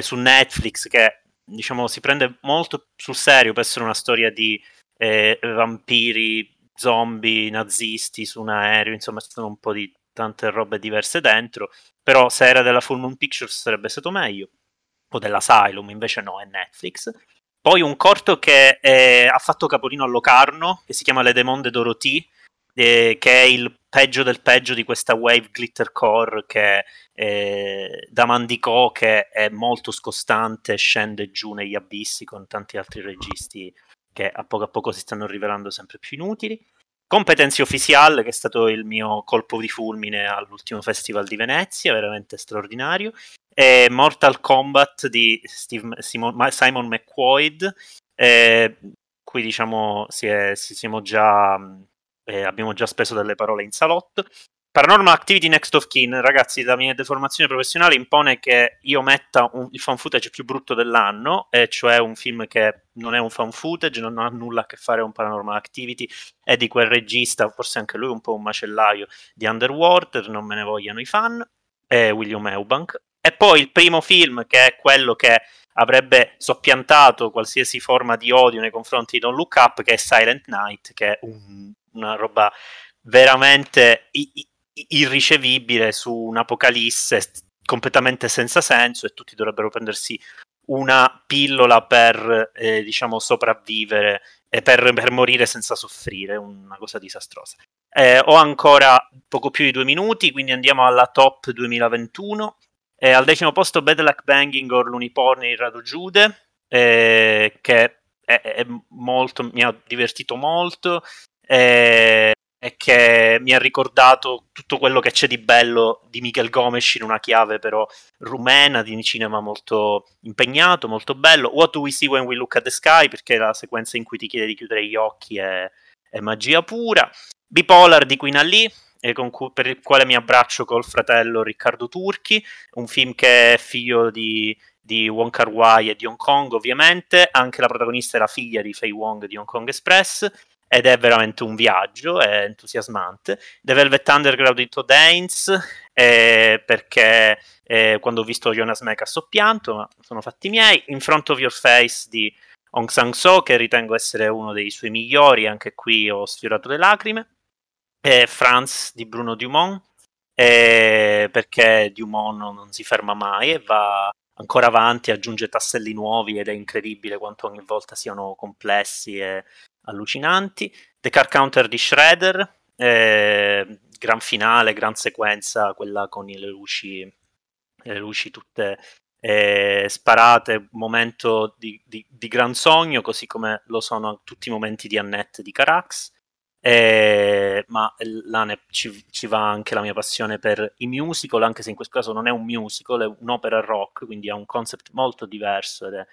su Netflix che diciamo si prende molto sul serio per essere una storia di eh, vampiri, zombie, nazisti su un aereo, insomma ci sono un po' di tante robe diverse dentro, però se era della Full Moon Pictures sarebbe stato meglio, o dell'Asylum, invece no, è Netflix. Poi un corto che eh, ha fatto capolino a Locarno, che si chiama Le Demonde Dorothy, eh, che è il peggio del peggio di questa wave glitter core che eh, da Mandicò che è molto scostante, scende giù negli abissi con tanti altri registi che a poco a poco si stanno rivelando sempre più inutili. Competency Official, che è stato il mio colpo di fulmine all'ultimo festival di Venezia, veramente straordinario, e Mortal Kombat di Steve, Simon, Simon McQuaid, eh, qui diciamo si è, si già, eh, abbiamo già speso delle parole in salotto. Paranormal Activity Next of Kin, ragazzi, la mia deformazione professionale impone che io metta un, il fan footage più brutto dell'anno, e cioè un film che non è un fan footage, non ha nulla a che fare con Paranormal Activity, è di quel regista, forse anche lui un po' un macellaio di Underwater, non me ne vogliano i fan, è William Eubank. E poi il primo film, che è quello che avrebbe soppiantato qualsiasi forma di odio nei confronti di Don't Look Up, che è Silent Night, che è un, una roba veramente irricevibile su un'apocalisse completamente senza senso e tutti dovrebbero prendersi una pillola per eh, diciamo sopravvivere e per, per, morire senza soffrire, una cosa disastrosa. Eh, ho ancora poco più di due minuti, quindi andiamo alla top 2021. Eh, al decimo posto Bad Luck Banging or l'Uniporn in Rado Giude, eh, che è, è molto, mi ha divertito molto. Eh, e che mi ha ricordato tutto quello che c'è di bello di Michael Gomes in una chiave però rumena, di cinema molto impegnato, molto bello. What do we see when we look at the sky? Perché la sequenza in cui ti chiede di chiudere gli occhi è, è magia pura. Bipolar di Queen Ali, cui, per il quale mi abbraccio col fratello Riccardo Turchi, un film che è figlio di, di Wong Kar Wai e di Hong Kong ovviamente, anche la protagonista è la figlia di Fei Wong di Hong Kong Express, ed è veramente un viaggio, è entusiasmante. The Velvet Underground di Todd Haynes, eh, perché eh, quando ho visto Jonas Meek ha soppianto, ma sono fatti miei. In Front of Your Face di Hong Sang-so, che ritengo essere uno dei suoi migliori, anche qui ho sfiorato le lacrime. Eh, France di Bruno Dumont, eh, perché Dumont non si ferma mai e va ancora avanti, aggiunge tasselli nuovi ed è incredibile quanto ogni volta siano complessi e allucinanti. The Car Counter di Shredder, eh, gran finale, gran sequenza, quella con le luci, le luci tutte eh, sparate, momento di, di, di, gran sogno, così come lo sono tutti i momenti di Annette di Carax. Eh, ma là ne, ci, ci, va anche la mia passione per i musical, anche se in questo caso non è un musical, è un'opera rock, quindi ha un concept molto diverso ed è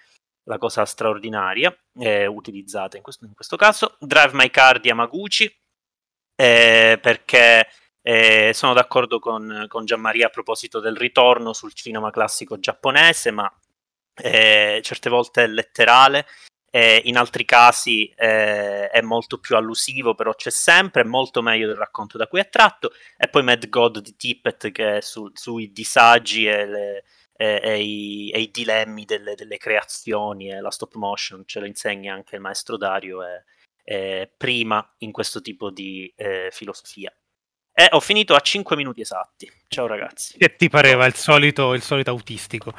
la cosa straordinaria eh, utilizzata in questo, in questo, caso. Drive My Car di Yamaguchi, eh, perché eh, sono d'accordo con, con Gianmaria a proposito del ritorno sul cinema classico giapponese, ma eh, certe volte è letterale. In altri casi eh, è molto più allusivo, però c'è sempre, è molto meglio del racconto da cui è tratto. E poi Mad God di Tippett, che è su, sui disagi e le, e, e i, e i dilemmi delle, delle, creazioni e la stop motion, ce lo insegna anche il maestro Dario, prima in questo tipo di eh, filosofia. E ho finito a 5 minuti esatti. Ciao ragazzi. Che ti pareva il solito, il solito autistico?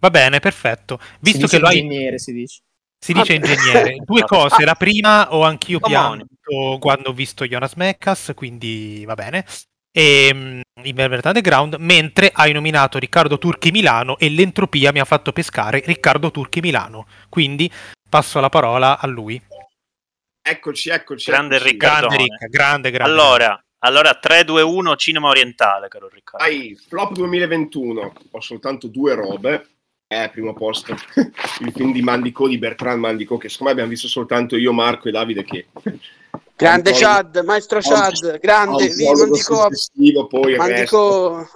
Va bene, perfetto. Visto si che lo hai... si dice. Si dice ingegnere. Due cose. La prima ho anch'io Come on. pianto quando ho visto Jonas Meckas, quindi va bene. E mm, in Velvet Underground, mentre hai nominato Riccardo Turchi Milano e l'entropia mi ha fatto pescare Riccardo Turchi Milano. Quindi passo la parola a lui. Eccoci, eccoci. Grande eccoci. Riccardo. Grande Ricca, grande, grande. Allora, allora 3, 2, 1, cinema orientale, caro Riccardo. Vai, flop 2021. Ho soltanto due robe. Eh, primo posto. Il film di Mandico, di Bertrand Mandico, che secondo me abbiamo visto soltanto io, Marco e Davide, che... Grande Chad, maestro Chad, grande, Mandico, poi Mandico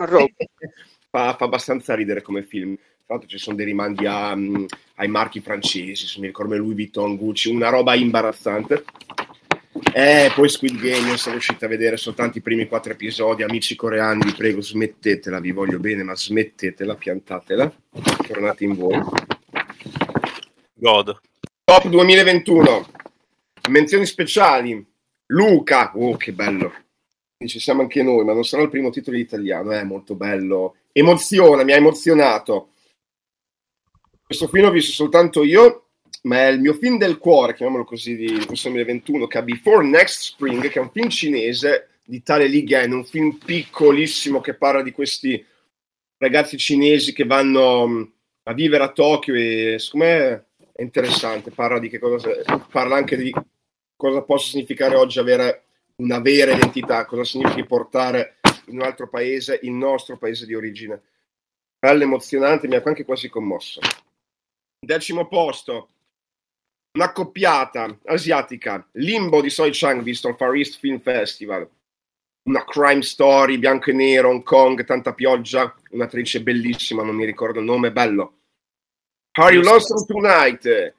fa, fa abbastanza ridere come film. Tra l'altro ci sono dei rimandi a, mm, ai marchi francesi, se mi ricordo Louis Vuitton, Gucci, una roba imbarazzante. E poi Squid Game, io sono riuscito a vedere soltanto i primi quattro episodi. Amici coreani, vi prego, smettetela, vi voglio bene, ma smettetela, piantatela. Tornate in voi. Godo. Top 2021. Menzioni speciali. Luca. Oh, che bello. Ci siamo anche noi, ma non sarà il primo titolo in italiano. È molto bello. Emoziona, mi ha emozionato. Questo film l'ho visto soltanto io, ma è il mio film del cuore, chiamiamolo così, di questo 2021, che è Before Next Spring, che è un film cinese di tale Li Gen, un film piccolissimo che parla di questi ragazzi cinesi che vanno mh, a vivere a Tokyo e secondo me è interessante, parla di che cosa, parla anche di cosa possa significare oggi avere una vera identità, cosa significa portare in un altro paese il nostro paese di origine. Bello, emozionante, mi ha anche quasi commosso. Decimo posto, un'accoppiata asiatica, Limbo di Soi Chang, visto al Far East Film Festival. Una crime story, bianco e nero, Hong Kong, tanta pioggia, un'attrice bellissima, non mi ricordo il nome, bello. Are You Lonesome Tonight?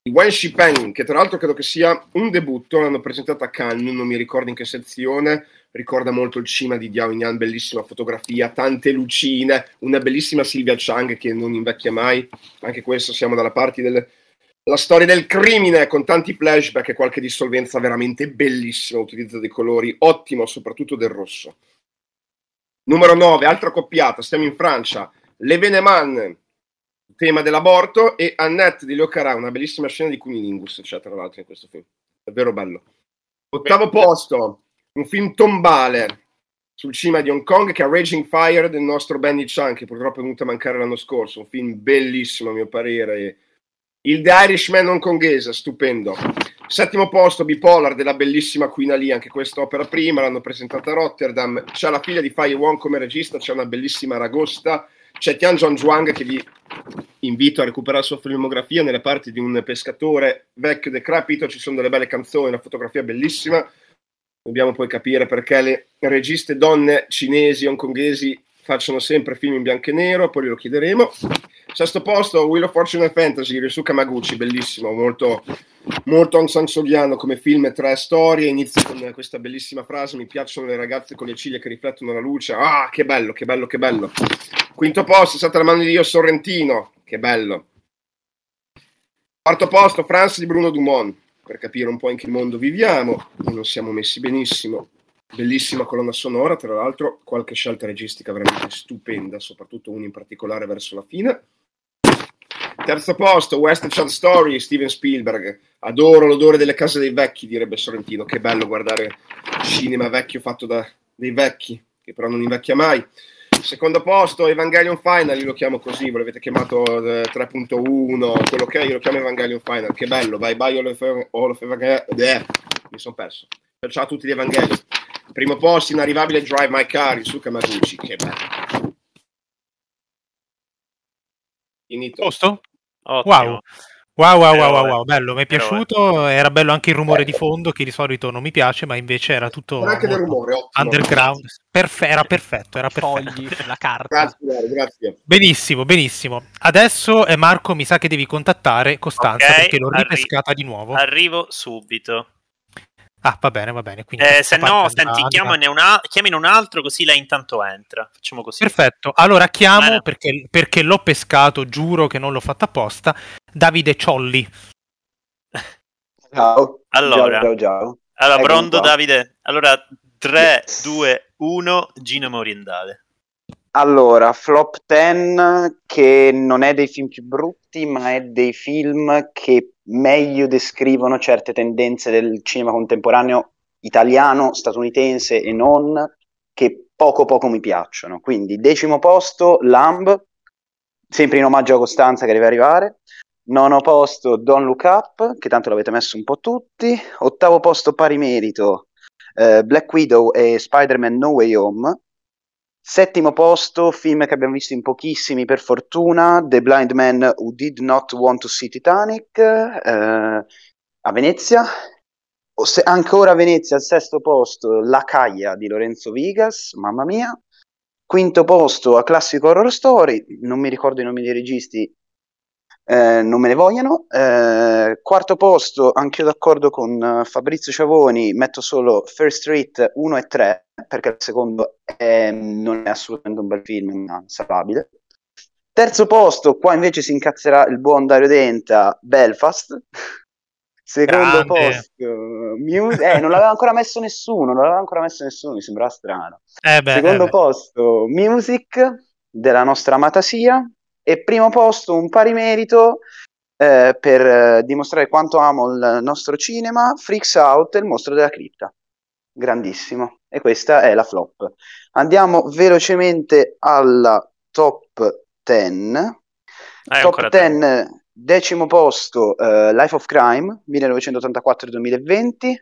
Di Wen Shipeng, che tra l'altro credo che sia un debutto, l'hanno presentato a Cannes, non mi ricordo in che sezione, ricorda molto il cima di Diao Yan, bellissima fotografia, tante lucine, una bellissima Silvia Chang che non invecchia mai, anche questo siamo dalla parte del, la storia del crimine con tanti flashback e qualche dissolvenza veramente bellissima, utilizzo dei colori ottimo, soprattutto del rosso. Numero 9, altra coppiata, stiamo in Francia, Le Veneman, tema dell'aborto, e Annette di Leo Carà, una bellissima scena di Cunilingus, c'è tra l'altro in questo film, davvero bello. Ottavo posto, un film tombale sul cima di Hong Kong che è Raging Fire del nostro Benny Chan, che purtroppo è venuto a mancare l'anno scorso, un film bellissimo a mio parere, il The Irishman hongkonghese, stupendo. Settimo posto, Bipolar della bellissima Queen Ali, anche questa opera prima, l'hanno presentata a Rotterdam. C'è la figlia di Fai Wong come regista, c'è una bellissima Ragosta. C'è Tian John Zhuang che vi invito a recuperare la sua filmografia nelle parti di un pescatore vecchio decrepito. Ci sono delle belle canzoni, una fotografia bellissima. Dobbiamo poi capire perché le registe donne cinesi, hongkonghesi facciano sempre film in bianco e nero, poi lo chiederemo. Sesto posto, Wheel of Fortune and Fantasy, Ryosuke Kamaguchi, bellissimo, molto, molto Kyi come film, tre storie, inizia con questa bellissima frase, mi piacciono le ragazze con le ciglia che riflettono la luce, ah, che bello, che bello, che bello. Quinto posto, stata la mano di Dio Sorrentino, che bello. Quarto posto, France di Bruno Dumont, per capire un po' in che mondo viviamo, non siamo messi benissimo, bellissima colonna sonora, tra l'altro qualche scelta registica veramente stupenda, soprattutto una in particolare verso la fine. Terzo posto, West Side Story, Steven Spielberg. Adoro l'odore delle case dei vecchi, direbbe Sorrentino. Che bello guardare cinema vecchio fatto da dei vecchi, che però non invecchia mai. Secondo posto, Evangelion Final, io lo chiamo così, voi l'avete chiamato eh, 3.1, quello che è, io lo chiamo Evangelion Final. Che bello, bye bye All of, all of Evangelion. Eh, mi sono perso. Ciao a tutti gli Evangelion. Primo posto, inarrivabile Drive My Car, su Kamaguchi, che bello. Finito. Posto? Wow. Wow, wow, wow, wow, wow, bello, mi è piaciuto, era bello anche il rumore di fondo che di solito non mi piace, ma invece era tutto anche del rumore, ottimo. underground, Perfe- era perfetto, era perfetto. fogli, la carta. Grazie, grazie. Benissimo, benissimo. Adesso eh, Marco mi sa che devi contattare Costanza Ok, perché l'ho arri- ripescata di nuovo. Arrivo subito. Ah, va bene, va bene. Quindi Eh, se no, senti, una- chiamine un altro così lei intanto entra. Facciamo così. Perfetto, allora chiamo Bene. perché, perché l'ho pescato, giuro che non l'ho fatto apposta. Davide Ciolli. Ciao. Allora. Ciao, ciao, ciao. Allora, pronto qua. Davide? Allora, 3, Yes. 2, 1, Gino Moriendale. Allora, flop 10 che non è dei film più brutti, ma è dei film che meglio descrivono certe tendenze del cinema contemporaneo italiano, statunitense e non, che poco poco mi piacciono. Quindi, decimo posto, Lamb, sempre in omaggio a Costanza che deve arrivare. Nono posto, Don't Look Up, che tanto l'avete messo un po' tutti. Ottavo posto, pari merito, eh, Black Widow e Spider-Man No Way Home. Settimo posto, film che abbiamo visto in pochissimi per fortuna, The Blind Man Who Did Not Want to See Titanic, eh, a Venezia. O se- ancora a Venezia, al sesto posto, La Caia di Lorenzo Vigas, mamma mia. Quinto posto, a Classic Horror Story, non mi ricordo i nomi dei registi, eh, non me ne vogliono. Eh, quarto posto, anch'io d'accordo con eh, Fabrizio Ciavoni, metto solo First Street 1 e 3, perché il secondo è- non è assolutamente un bel film, ma salvabile. Terzo posto, qua invece si incazzerà il buon Dario Denta, Belfast. Secondo Grande. posto, Muse- eh, non l'aveva ancora messo nessuno, non l'aveva ancora messo nessuno, mi sembrava strano. Eh beh, Secondo eh posto, Music della nostra amata Sia. E primo posto, un pari merito eh, per eh, dimostrare quanto amo il nostro cinema, Freaks Out, il mostro della cripta. Grandissimo. E questa è la flop. Andiamo velocemente alla top 10. Ah, Top ancora 10, decimo posto, eh, Life of Crime, 1984-2020.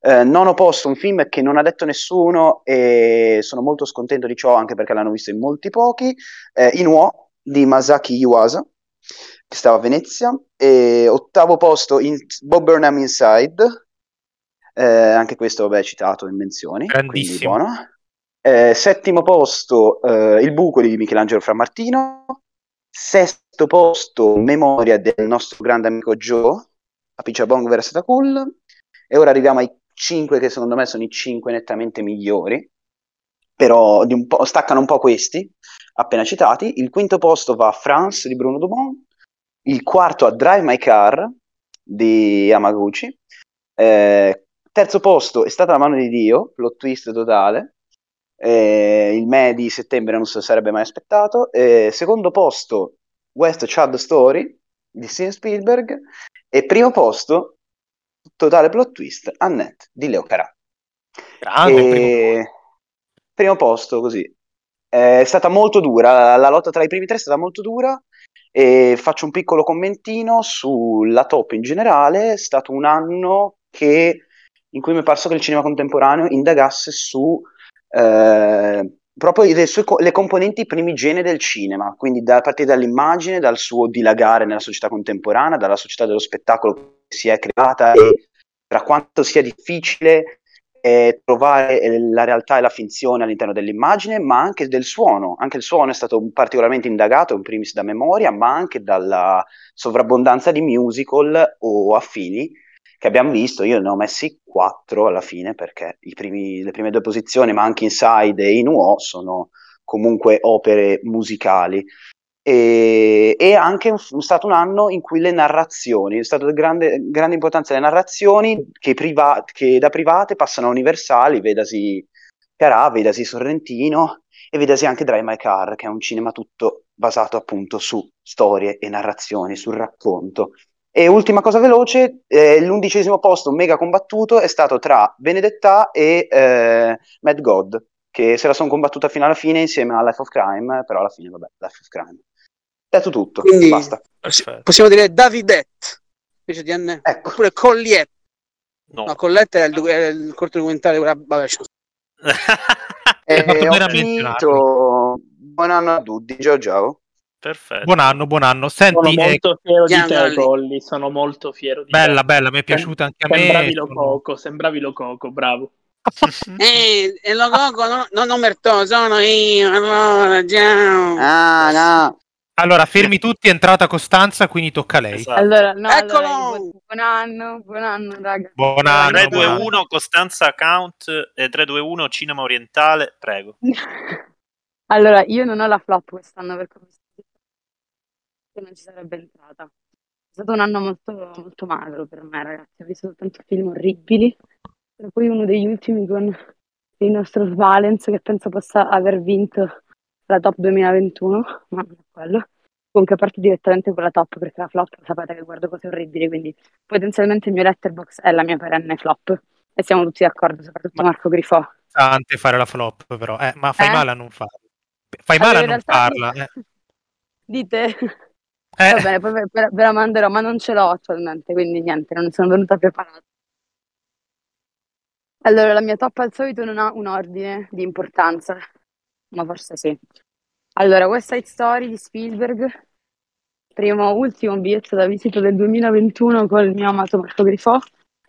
Eh, nono posto, un film che non ha detto nessuno e sono molto scontento di ciò anche perché l'hanno visto in molti pochi. Eh, Inuo di Masaki Iwasa, che stava a Venezia. E ottavo posto, in- Bob Burnham Inside, eh, anche questo vabbè citato in menzioni, Grandissimo. Eh, settimo posto, eh, Il buco di Michelangelo Frammartino. Sesto posto, Memoria del nostro grande amico Joe, a Picciabong Versata Cool. E ora arriviamo ai 5 che secondo me sono i 5 nettamente migliori, però un staccano un po' questi, appena citati. Il quinto posto va a France di Bruno Dumont, il quarto a Drive My Car di Yamaguchi, Eh, terzo posto è stata La mano di Dio, plot twist totale, Eh, il me di settembre non lo sarebbe mai aspettato. Eh, secondo posto West Child Story di Steven Spielberg e primo posto totale plot twist Annette di Leo Carà. Grande, E... primo posto così. È stata molto dura, la lotta tra i primi tre è stata molto dura e faccio un piccolo commentino sulla top in generale. È stato un anno che, in cui mi è parso che il cinema contemporaneo indagasse su eh, proprio le, sue le componenti primigene del cinema, quindi da, partire dall'immagine, dal suo dilagare nella società contemporanea, dalla società dello spettacolo che si è creata e tra quanto sia difficile eh, trovare la realtà e la finzione all'interno dell'immagine, ma anche del suono. Anche il suono è stato particolarmente indagato, in primis da memoria, ma anche dalla sovrabbondanza di musical o affini che abbiamo visto. Io ne ho messi quattro alla fine perché primi- le prime due posizioni, ma anche Inside e Inuo, sono comunque opere musicali. E, e anche un- è stato un anno in cui le narrazioni, è stata di grande, grande importanza le narrazioni che, priva- che da private passano a universali, vedasi Carà, vedasi Sorrentino e vedasi anche Drive My Car, che è un cinema tutto basato appunto su storie e narrazioni, sul racconto. E ultima cosa veloce, eh, l'undicesimo posto mega combattuto è stato tra Benedetta e eh, Mad God, che se la sono combattuta fino alla fine insieme a Life of Crime, però alla fine vabbè, Life of Crime. Detto tutto, Quindi- basta. Perfetto. Possiamo dire Davidette invece di Anne. Ecco. Oppure Colliette. No. No, Collette è il, è il corto documentario. Vabbè, E bene ho finito. Buon anno a tutti, ciao ciao. Perfetto. Buon anno, buon anno. Sono Senti, eh, molto fiero di te. Colli. Sono molto fiero di bella, te. bella, mi è piaciuta anche a me. Sembravi lo sono- coco, sembravi lo coco, bravo. Eh, e lo coco no, non Omertò, sono io. Allora, ciao. Ah, no. Allora, fermi tutti, è entrata Costanza, quindi tocca a lei. Esatto. Allora, no, Eccolo! allora, buon anno, buon anno, raga. Buon anno, Buon 3, 2, buon anno. 1, Costanza Count, e 3, 2, 1, Cinema Orientale, prego. Allora, io non ho la flop quest'anno perché non ci sarebbe entrata. È stato un anno molto, molto magro per me, ragazzi. Ho visto soltanto film orribili. E poi uno degli ultimi con il nostro Valence, che penso possa aver vinto la top 2021, ma non è quello. Comunque parto direttamente con la top perché la flop sapete che guardo cose orribili, quindi potenzialmente il mio letterbox è la mia perenne flop. E siamo tutti d'accordo, soprattutto Marco Grifò. Tante fare la flop, però. Eh, ma fai Eh? male a non farla. Fai Allora, male a in non farla. eh. Dite? Eh. Va bene, poi ve la manderò, ma non ce l'ho attualmente, quindi niente, non sono venuta preparata. Allora, la mia top al solito non ha un ordine di importanza, ma forse sì. Allora, West Side Story di Spielberg, primo, ultimo biglietto da visita del 2021 con il mio amato Marco Grifò.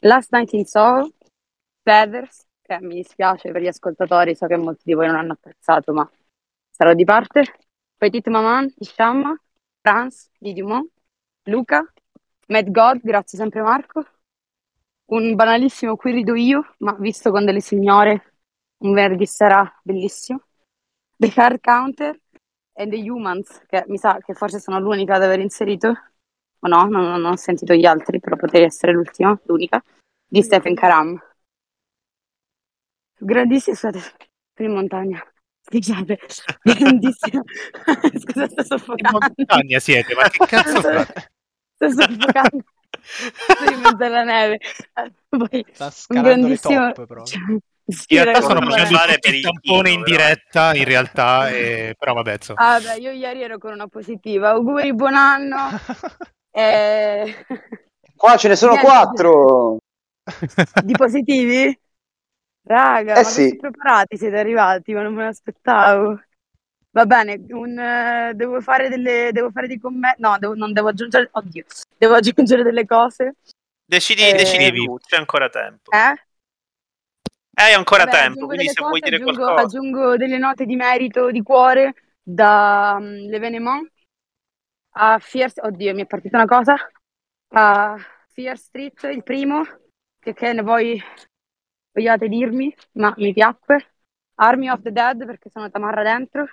Last Night in Soho, Feathers, che mi dispiace per gli ascoltatori, so che molti di voi non hanno apprezzato, ma sarò di parte. Petite Maman di Shamma, France di Dumont, Luca, Mad God, grazie sempre Marco. Un banalissimo Qui rido io, ma visto con delle signore, un venerdì sera bellissimo. The Card Counter e The Humans, che mi sa che forse sono l'unica ad aver inserito, o no, non, non ho sentito gli altri, però potrei essere l'ultima, l'unica, di Stephen Karam. Grandissima, scusate, in montagna, scusate, grandissima, scusa sto In soffocando. montagna siete, ma che cazzo fate? Sto soffocando. Sono in mezzo alla neve. Poi, Sta scalando le grandissimo... top, però. In realtà non facendo fare tutti per il tampone in diretta, in realtà, e- però vabbè, insomma. Ah, beh, io ieri ero con una positiva. Auguri, buon anno. Eh, Qua ce ne sono quattro. Di positivi? Raga, Eh ma sì. preparati siete arrivati, ma non me l'aspettavo. Va bene, un, eh, devo fare delle, devo fare dei commenti. No, devo- non devo aggiungere. Oddio, devo aggiungere delle cose. Decidi, Eh, decidi tu, c'è ancora tempo. Eh? Hai ancora Vabbè, tempo, aggiungo quindi delle se vuoi cose, dire aggiungo, qualcosa. aggiungo delle note di merito, di cuore da um, L'Evenement a Fear, oddio, mi è partita una cosa, a Fear Street, il primo, che, che ne voi vogliate dirmi, ma mi piacque. Army of the Dead, perché sono tamarra dentro.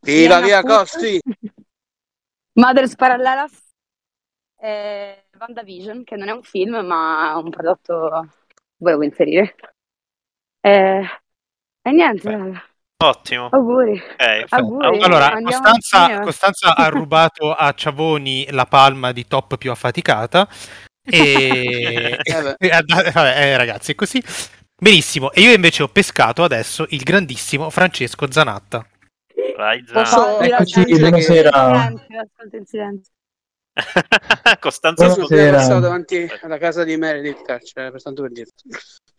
Viva via Costi! Mothers Parallelas e WandaVision, che non è un film, ma è un prodotto che volevo inserire. E, e niente, raga. Ottimo. auguri. Ok. Auguri. Allora, Costanza. Costanza ha rubato a Ciavoni la palma di top più affaticata. E, Eh beh. e vabbè, eh, ragazzi, è così. Benissimo. E io invece ho pescato adesso il grandissimo Francesco Zanatta. Vai, Posso- Zan. Io Eccoci, buonasera. Costanza Buonasera. sono passato davanti alla casa di Meredith, cioè, per tanto per dire.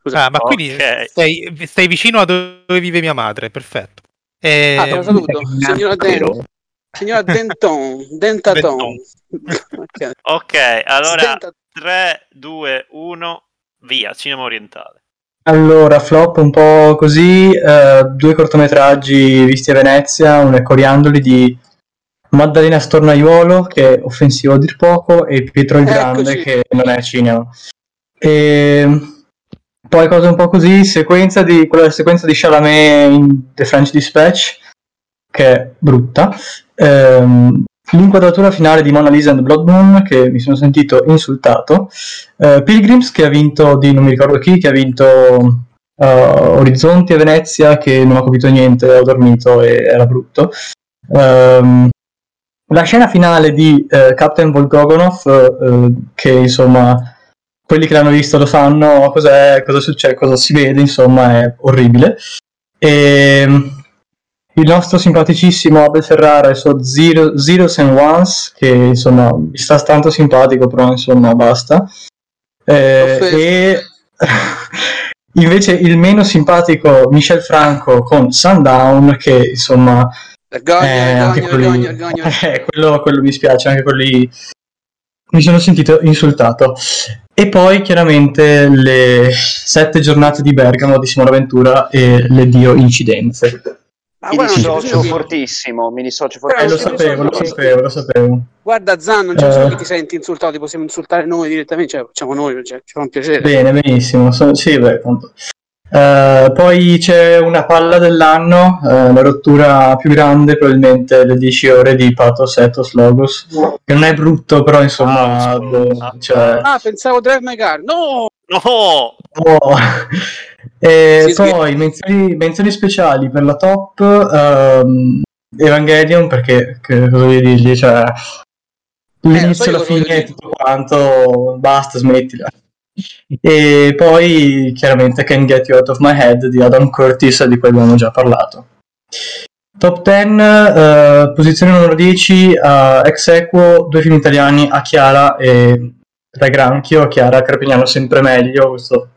Scusa. Ah, ma quindi Ok. stai, stai vicino a dove vive mia madre, perfetto. Eh, Ah, te lo saluto. Signora Den. Signora Denton. Dentaton. Ok. Ok, allora Sdenta- 3, 2, 1, via, cinema orientale. Allora, flop un po' così, eh, due cortometraggi visti a Venezia, uno è Coriandoli di Maddalena Stornaiuolo, che è offensivo a dir poco, e Pietro il Grande, Eccoci. che non è cinema. E poi cose un po' così, sequenza di, quella sequenza di Chalamet in The French Dispatch, che è brutta. Ehm, l'inquadratura finale di Mona Lisa and Blood Moon, che mi sono sentito insultato. Eh, Pilgrims, che ha vinto di non mi ricordo chi, che ha vinto eh, Orizzonti a Venezia, che non ho capito niente, ho dormito e era brutto. Ehm, la scena finale di eh, Captain Volgogonov, eh, che insomma quelli che l'hanno visto lo sanno cos'è, cosa succede, cosa si vede, insomma è orribile. E il nostro simpaticissimo Abel Ferrara e il suo Zero, Zeros and Ones, che insomma mi sta tanto simpatico, però insomma basta. Eh, e invece il meno simpatico Michel Franco con Sundown, che insomma Vergogna, eh, anche vergogna, quelli- eh, quello, quello mi spiace, anche quelli mi sono sentito insultato. E poi chiaramente le sette giornate di Bergamo di Simona Ventura e le Dio incidenze. Ma Mi dissocio fortissimo, mi dissocio Però Eh, lo fortissimo. sapevo, lo sapevo, lo sapevo. Guarda Zan, non c'è bisogno Eh. che ti senti insultato, ti possiamo insultare noi direttamente, cioè facciamo noi, cioè, ci fa un piacere. Bene, benissimo. So- sì, beh, tanto. Eh, poi c'è una palla dell'anno, eh, la rottura più grande, probabilmente le 10 ore di Pathos Ethos Logos, che non è brutto, però insomma, boh, cioè, Ah, pensavo Drive My Car. No! No! Oh. E Sì, sì. poi menzioni, menzioni speciali per la top ehm, Evangelion perché che cosa voglio dirgli cioè l'inizio Eh, io alla cosa voglio fine tutto quanto basta smettila e poi chiaramente Can Get You Out of My Head di Adam Curtis di cui abbiamo già parlato. Top 10 eh, posizione numero 10 eh, ex equo due film italiani a Chiara e Re Granchio. A Chiara Carpignano sempre meglio questo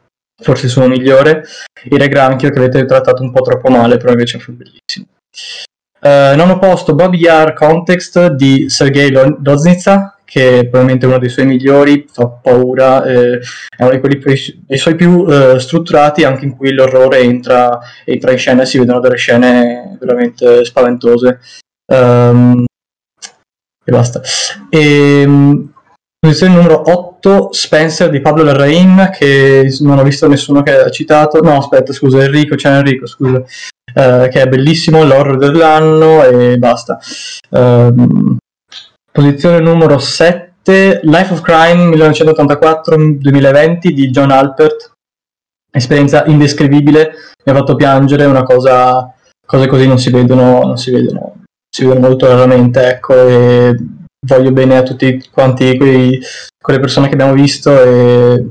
forse il suo migliore. Il Re Granchio che avete trattato un po' troppo male però invece è un film bellissimo. Eh, nono posto Bobby Yar Context di Sergei Lo- Loznitsa che è probabilmente uno dei suoi migliori fa paura eh, è uno quelli più- dei suoi più eh, strutturati anche in cui l'orrore entra, entra in scena e si vedono delle scene veramente spaventose. Ehm, e basta. Ehm, posizione numero 8 Spencer di Pablo Larraín che non ho visto nessuno che ha citato. No aspetta scusa Enrico c'è Enrico scusa. Eh, che è bellissimo l'horror dell'anno e basta. Ehm, posizione numero 7 Life of Crime 1984-2020 di John Alpert. Esperienza indescrivibile mi ha fatto piangere una cosa cose così non si vedono non si vedono si vedono molto raramente ecco e voglio bene a tutti quanti quei, quelle persone che abbiamo visto e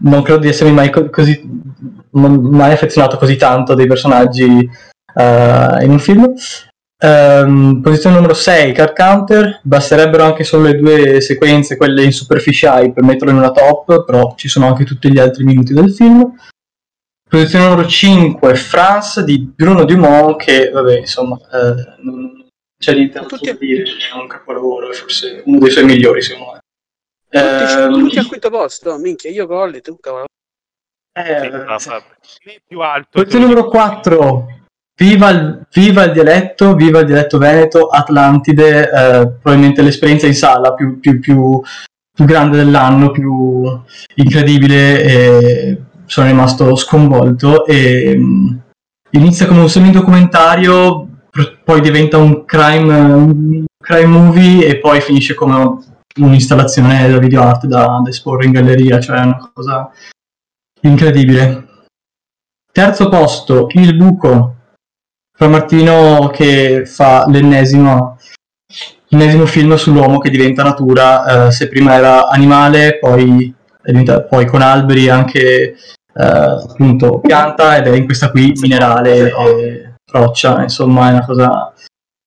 non credo di essermi mai co- così mai affezionato così tanto dei personaggi eh, in un film Ehm, posizione numero 6 Card Counter. Basterebbero anche solo le due sequenze quelle in superficiali per metterlo in una top però ci sono anche tutti gli altri minuti del film. Posizione numero 5 France di Bruno Dumont che vabbè insomma eh, non c'è niente altro da dire è un capolavoro è forse uno dei suoi migliori secondo me Tutti, tutti al quinto posto, minchia, io colli, tu cavolo. eh, più alto Posizione numero 4. Viva il, viva il dialetto, viva il dialetto veneto, Atlantide, eh, probabilmente l'esperienza in sala più, più- più- più grande dell'anno, più incredibile, sono rimasto sconvolto. E, mh, inizia come un semi-documentario, poi diventa un crime, un crime movie e poi finisce come un'installazione da video art da, da esporre in galleria, cioè è una cosa incredibile. Terzo posto, Il Buco, fra Martino che fa l'ennesimo, l'ennesimo film sull'uomo che diventa natura, eh, se prima era animale, poi, poi con alberi anche eh, appunto pianta ed è in questa qui minerale e roccia, insomma è una cosa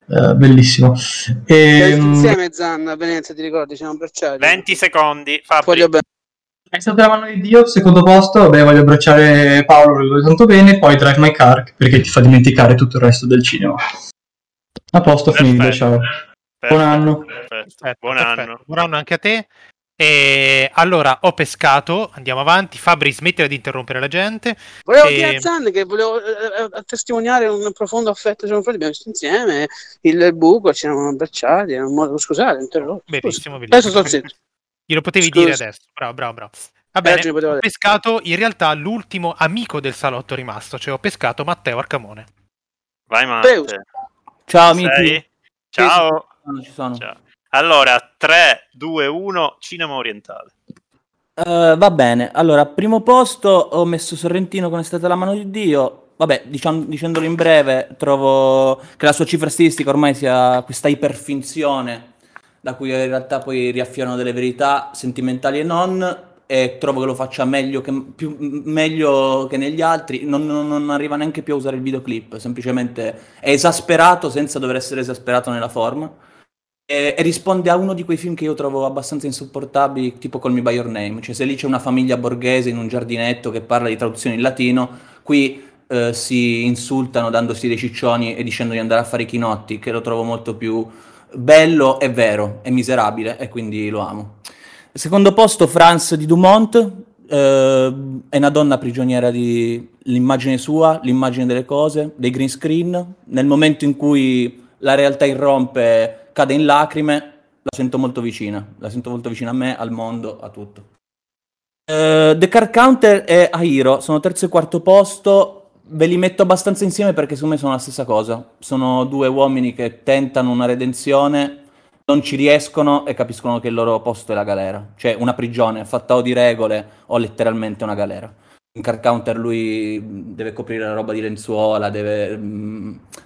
eh, bellissima. E, Insieme Zan a Venezia, ti ricordi? Siamo abbracciati. 20 secondi. Fabri. Voglio bene. È stata la mano di Dio, secondo posto, vabbè, voglio abbracciare Paolo, lo vedo tanto bene, poi Drive My Car, perché ti fa dimenticare tutto il resto del cinema. A posto, finito, ciao. Buon anno. Perfetto. Buon Perfetto. anno. Buon anno anche a te. E allora ho pescato, andiamo avanti. Fabri, smettila di interrompere la gente. Volevo E- dire a Zan che volevo eh, eh, testimoniare un profondo affetto che abbiamo visto insieme. Il buco, ci siamo abbracciati. Era un modo, scusate, interrotto. Benissimo, benissimo. Adesso sto zitto. Glielo potevi Scusa. dire adesso. Bravo, bravo, bravo. Va Eh, bene, ho dire. pescato in realtà l'ultimo amico del salotto rimasto, cioè ho pescato Matteo Arcamone. Vai Matte. Ciao Sei? amici. Ciao. Non ci sono. Ciao. Allora, 3, 2, 1, cinema orientale. Eh, va bene, allora, primo posto ho messo Sorrentino con È stata la mano di Dio. Vabbè, diciam- dicendolo in breve, trovo che la sua cifra stilistica ormai sia questa iperfinzione, da cui in realtà poi riaffiorano delle verità sentimentali e non, e trovo che lo faccia meglio che, più- meglio che negli altri. Non, non- non arriva neanche più a usare il videoclip, semplicemente è esasperato senza dover essere esasperato nella forma. E, e risponde a uno di quei film che io trovo abbastanza insopportabili, tipo Call Me By Your Name. Cioè, se lì c'è una famiglia borghese in un giardinetto che parla di traduzione in latino, qui eh, si insultano dandosi dei ciccioni e dicendo di andare a fare i chinotti, che lo trovo molto più bello e vero, e miserabile, e quindi lo amo. Secondo posto, France di Dumont. Eh, è una donna prigioniera dell'immagine sua, l'immagine delle cose, dei green screen. Nel momento in cui la realtà irrompe, cade in lacrime, la sento molto vicina. La sento molto vicina a me, al mondo, a tutto. Eh, The Car Counter e Ahiro sono terzo e quarto posto. Ve li metto abbastanza insieme perché secondo me sono la stessa cosa. Sono due uomini che tentano una redenzione, non ci riescono e capiscono che il loro posto è la galera. Cioè una prigione fatta o di regole o letteralmente una galera. In Car Counter lui deve coprire la roba di lenzuola, deve,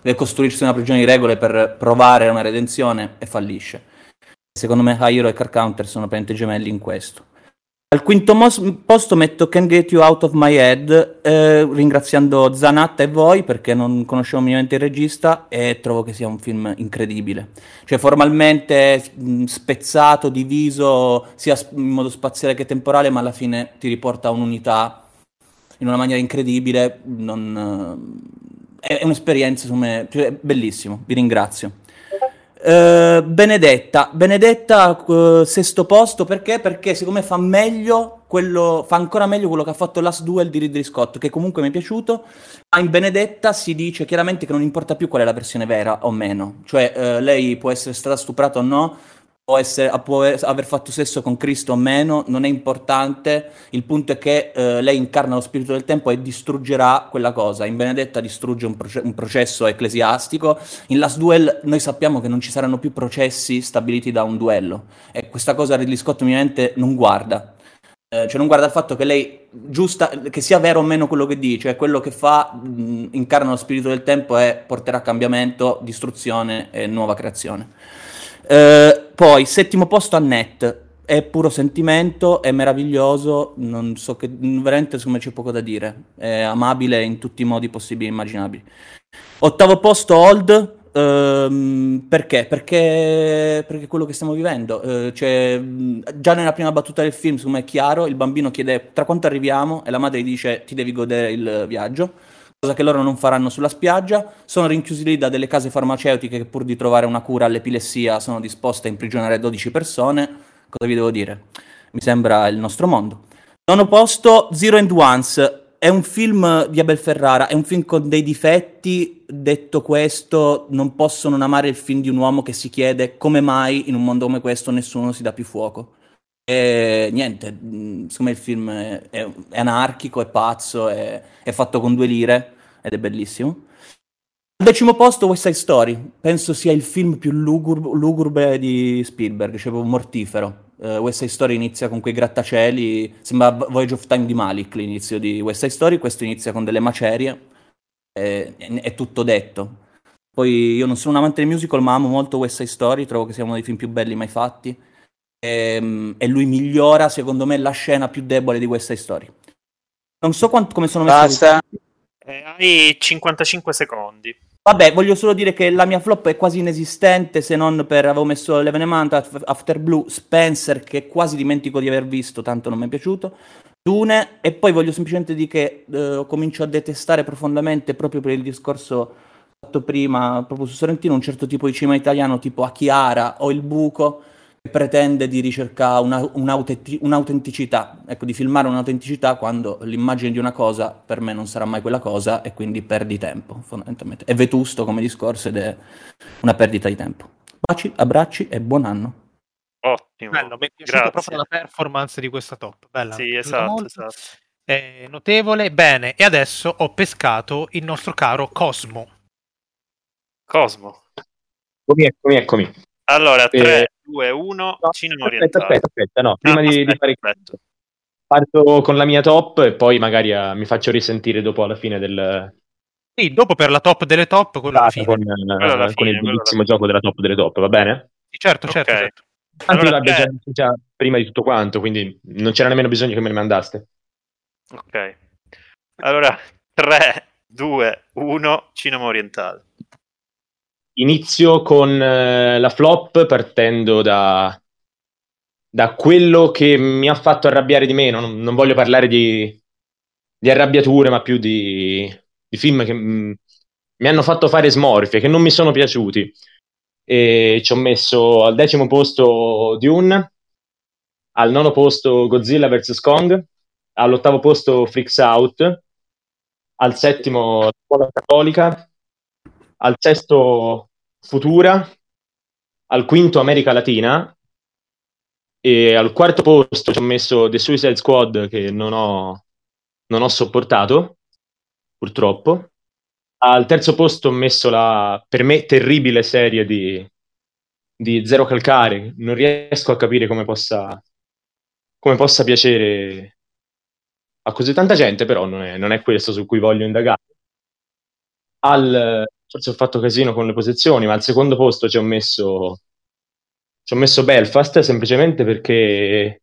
deve costruirsi una prigione di regole per provare una redenzione e fallisce. Secondo me Hiro e Car Counter sono praticamente gemelli in questo. Al quinto mos- posto metto Can Get You Out of My Head, eh, ringraziando Zanatta e voi perché non conoscevo minimamente il regista e trovo che sia un film incredibile. Cioè formalmente mh, spezzato, diviso sia in modo spaziale che temporale, ma alla fine ti riporta a un'unità in una maniera incredibile. Non, eh, è, è un'esperienza, secondo me, cioè, è bellissimo. Vi ringrazio. Eh, Benedetta, Benedetta eh, sesto posto perché? Perché secondo me fa meglio quello, fa ancora meglio quello che ha fatto Last Duel di Ridley Scott, che comunque mi è piaciuto. Ma in Benedetta si dice chiaramente che non importa più qual è la versione vera o meno, cioè eh, lei può essere stata stuprata o no, può, essere, può aver fatto sesso con Cristo o meno, non è importante, il punto è che eh, lei incarna lo spirito del tempo e distruggerà quella cosa. In Benedetta distrugge un, proce- un, processo ecclesiastico, in Last Duel noi sappiamo che non ci saranno più processi stabiliti da un duello e questa cosa Ridley Scott ovviamente non guarda. Eh, cioè non guarda il fatto che lei, giusta, che sia vero o meno quello che dice, cioè quello che fa, mh, incarna lo spirito del tempo e porterà cambiamento, distruzione e nuova creazione. Eh, poi, settimo posto a Net. È puro sentimento, è meraviglioso, non so che veramente secondo me c'è poco da dire. È amabile in tutti i modi possibili e immaginabili. Ottavo posto Old, ehm, perché? perché? Perché quello che stiamo vivendo. Eh, cioè, già nella prima battuta del film, secondo me è chiaro, il bambino chiede tra quanto arriviamo e la madre gli dice ti devi godere il viaggio cosa che loro non faranno sulla spiaggia, sono rinchiusi lì da delle case farmaceutiche che pur di trovare una cura all'epilessia sono disposte a imprigionare 12 persone. Cosa vi devo dire? Mi sembra il nostro mondo. Nono posto, Zero and Once. È un film di Abel Ferrara, è un film con dei difetti. Detto questo, non posso non amare il film di un uomo che si chiede come mai in un mondo come questo nessuno si dà più fuoco. E niente, secondo me il film è, è, è anarchico, è pazzo, è, è, fatto con due lire ed è bellissimo. Al decimo posto West Side Story, penso sia il film più lugubre, lugubre di Spielberg, cioè proprio mortifero. Uh, West Side Story inizia con quei grattacieli, sembra Voyage of Time di Malik l'inizio di West Side Story, questo inizia con delle macerie, è, è tutto detto. Poi io non sono un amante del musical, ma amo molto West Side Story, trovo che sia uno dei film più belli mai fatti. E, ehm, e lui migliora, secondo me, la scena più debole di West Side Story. Non so quant- come sono messo. Basta. Eh, hai 55 secondi. Vabbè, voglio solo dire che la mia flop è quasi inesistente, se non per avevo messo l'Evenement, After Blue, Spencer, che quasi dimentico di aver visto, tanto non mi è piaciuto. Dune, e poi voglio semplicemente dire che eh, comincio a detestare profondamente, proprio per il discorso fatto prima, proprio su Sorrentino, un certo tipo di cinema italiano tipo Achiara o Il Buco, pretende di ricercare una, un'autenticità, ecco, di filmare un'autenticità quando l'immagine di una cosa per me non sarà mai quella cosa e quindi perdi tempo, fondamentalmente. È vetusto come discorso ed è una perdita di tempo. Baci, abbracci e buon anno. Ottimo. Bello, mi è piaciuta Grazie. proprio la performance di questa top. Bella. Sì, esatto, molto. esatto. È notevole. Bene, e adesso ho pescato il nostro caro Cosmo. Cosmo. Eccomi, eccomi, eccomi. Allora, Eh, 3, 2, 1, cinema Aspetta, orientale. aspetta, aspetta, no, prima Ah, di, di aspetta, fare aspetta. parto con la mia top e poi magari eh, mi faccio risentire dopo alla fine del Sì, dopo per la top delle top, quello alla fine. con, eh, Quello alla con fine, il bellissimo gioco della top delle top, va bene? Sì, certo, certo, Ok. certo. Tanto Allora, l'abbia tre- già detto già prima di tutto quanto, quindi non c'era nemmeno bisogno che me ne mandaste. Ok. Allora, 3, 2, 1, cinema orientale. Inizio con eh, la flop partendo da, da quello che mi ha fatto arrabbiare di meno. Non, non voglio parlare di, di arrabbiature, ma più di, di film che mm, mi hanno fatto fare smorfie, che non mi sono piaciuti. E ci ho messo al decimo posto Dune, al nono posto Godzilla vs. Kong, all'ottavo posto Freaks Out, al settimo la scuola cattolica, al sesto Futura, al quinto America Latina e al quarto posto ci ho messo The Suicide Squad che non ho, non ho sopportato, purtroppo. Al terzo posto ho messo la, per me, terribile serie di, di Zero Calcare. Non riesco a capire come possa, come possa piacere a così tanta gente, però non è, non è questo su cui voglio indagare. Al, forse ho fatto casino con le posizioni, ma al secondo posto ci ho messo, ci ho messo Belfast semplicemente perché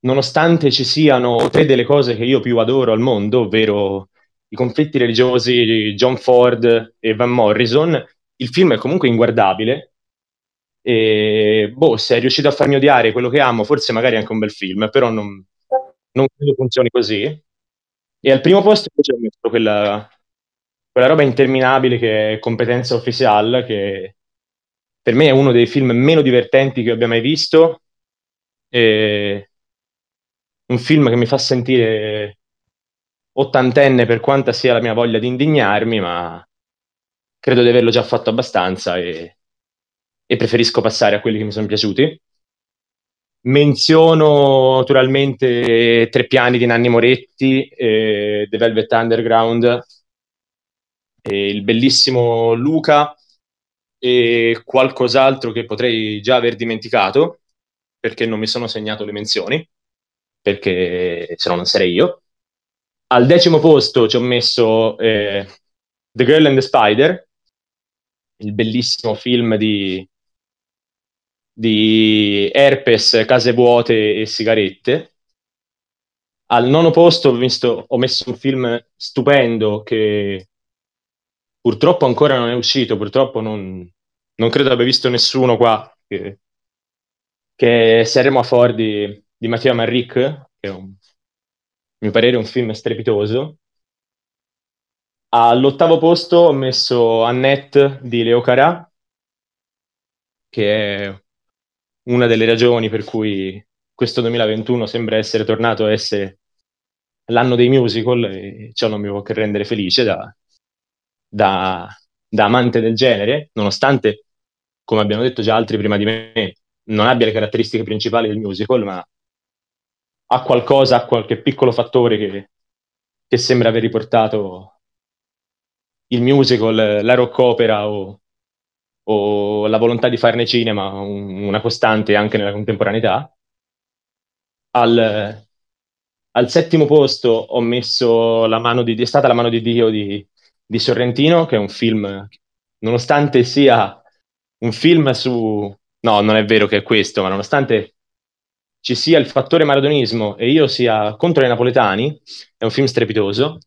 nonostante ci siano tre delle cose che io più adoro al mondo, ovvero i conflitti religiosi di John Ford e Van Morrison, il film è comunque inguardabile. E boh, se è riuscito a farmi odiare quello che amo, forse magari è anche un bel film, però non, non credo funzioni così. E al primo posto invece ho messo quella, quella roba interminabile che è Competenza Official, che per me è uno dei film meno divertenti che abbia mai visto. E un film che mi fa sentire ottantenne per quanta sia la mia voglia di indignarmi, ma credo di averlo già fatto abbastanza e, e preferisco passare a quelli che mi sono piaciuti. Menziono naturalmente Tre piani di Nanni Moretti, eh, The Velvet Underground, eh, il bellissimo Luca e qualcos'altro che potrei già aver dimenticato perché non mi sono segnato le menzioni, perché se no non sarei io. Al decimo posto ci ho messo eh, The Girl and the Spider, il bellissimo film di, di herpes, case vuote e sigarette. Al nono posto ho, visto, ho messo un film stupendo che purtroppo ancora non è uscito, purtroppo non, non credo abbia visto nessuno qua, che, che è Seremo a Ford di, di Mattia Marric, che è un, a mio parere un film strepitoso. All'ottavo posto ho messo Annette di Leo Carà, che è una delle ragioni per cui questo 2021 sembra essere tornato a essere l'anno dei musical e ciò non mi può che rendere felice da, da, da amante del genere, nonostante, come abbiamo detto già altri prima di me, non abbia le caratteristiche principali del musical, ma ha qualcosa, ha qualche piccolo fattore che, che sembra aver riportato il musical, la rock opera o, o la volontà di farne cinema un, una costante anche nella contemporaneità. Al, al, settimo posto ho messo la mano di, è stata la mano di Dio di, di Sorrentino, che è un film, nonostante sia un film su... No, non è vero che è questo, ma nonostante ci sia il fattore maradonismo e io sia contro i napoletani, è un film strepitoso,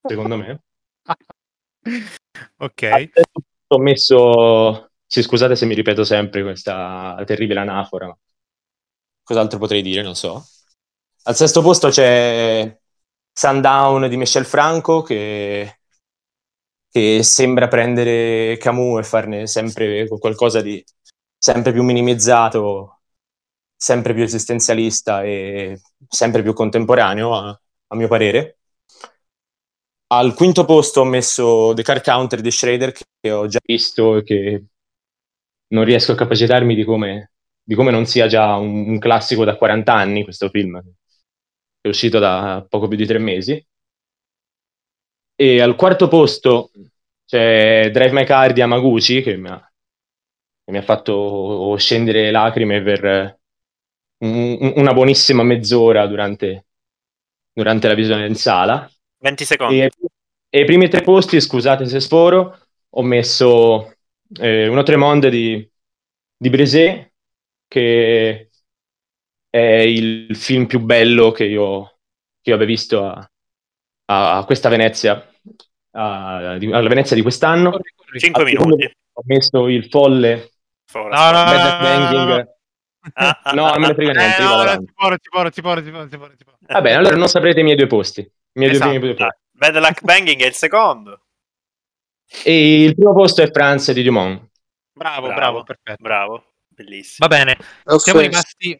secondo me. ok. Ho messo... Sì, scusate se mi ripeto sempre questa terribile anafora. Cos'altro potrei dire? Non so. Al sesto posto c'è Sundown di Michel Franco, che che sembra prendere Camus e farne sempre qualcosa di sempre più minimizzato, sempre più esistenzialista e sempre più contemporaneo, a, a mio parere. Al quinto posto ho messo The Car Counter di Schrader, che ho già visto e che non riesco a capacitarmi di come, di come non sia già un, un classico da 40 anni questo film, è uscito da poco più di tre mesi. E al quarto posto c'è Drive My Car di Amaguchi che mi ha, che mi ha fatto scendere lacrime per un, una buonissima mezz'ora durante, durante, la visione in sala. 20 secondi. E, e i primi tre posti, scusate se sforo, ho messo eh, Uno Tremonde di, di Bresé, che è il film più bello che io, che io abbia visto a, a questa Venezia a, di, alla Venezia di quest'anno. 5 minuti. Ho messo il folle. No, no, no, Banging. No, non me ne frega niente. Eh, no, no, ti poro, ti poro, ti. Va bene, allora non saprete i miei due posti. I miei esatto. due primi due posti. Bad Luck Banging è il secondo. E il primo posto è France di Dumont. Bravo, bravo, Bravo, perfetto. bravo, bellissimo. Va bene, Oh, siamo rimasti,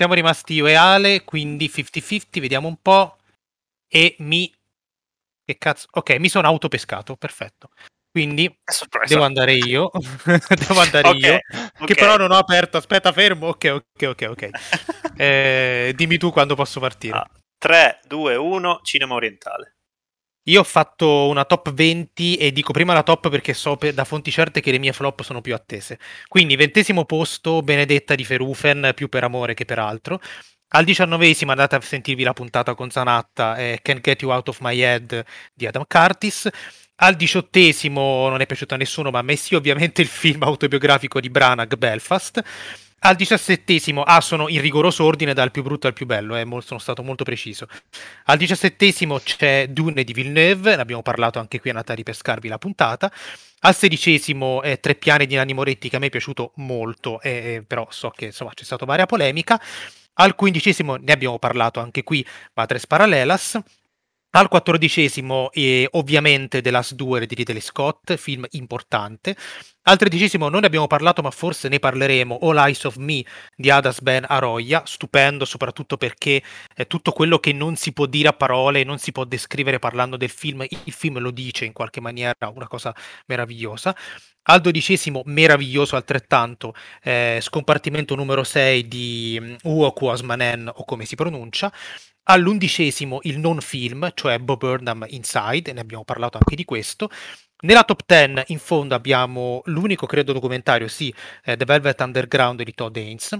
Siamo rimasti io e Ale, quindi 50-50, vediamo un po'. E mi... Che cazzo? Ok, mi sono autopescato, perfetto. Quindi devo andare io, devo andare Ok, io, ok. che però non ho aperto, aspetta fermo, ok, ok, ok, ok. Eh, dimmi tu quando posso partire. 3, 2, 1, cinema orientale. Io ho fatto una top 20 e dico prima la top perché so per- da fonti certe che le mie flop sono più attese. Quindi ventesimo posto, Benedetta di Ferufen, più per amore che per altro. Al diciannovesimo andate a sentirvi la puntata con Zanatta, eh, Can't Get You Out of My Head di Adam Curtis. Al diciottesimo non è piaciuto a nessuno, ma a me sì, ovviamente il film autobiografico di Branagh, Belfast. Al diciassettesimo, ah, sono in rigoroso ordine dal più brutto al più bello, eh, sono stato molto preciso. Al diciassettesimo c'è Dune di Villeneuve, ne abbiamo parlato anche qui, andate a ripescarvi la puntata. Al sedicesimo è Tre piani di Nanni Moretti, che a me è piaciuto molto, eh, però so che insomma c'è stata varia polemica. Al quindicesimo ne abbiamo parlato anche qui, Matres Parallelas. Al quattordicesimo, eh, ovviamente, The Last Duel di Ridley Scott, film importante. Al tredicesimo non ne abbiamo parlato, ma forse ne parleremo, All Eyes of Me di Adas Ben Aroya, stupendo soprattutto perché è tutto quello che non si può dire a parole, non si può descrivere parlando del film, il film lo dice in qualche maniera, una cosa meravigliosa. Al dodicesimo, meraviglioso altrettanto, eh, scompartimento numero 6 di mm, Uo Kuosmanen, o come si pronuncia. All'undicesimo il non film, cioè Bob Burnham Inside, e ne abbiamo parlato anche di questo. Nella top 10 in fondo abbiamo l'unico, credo, documentario, sì, eh, The Velvet Underground di Todd Haynes.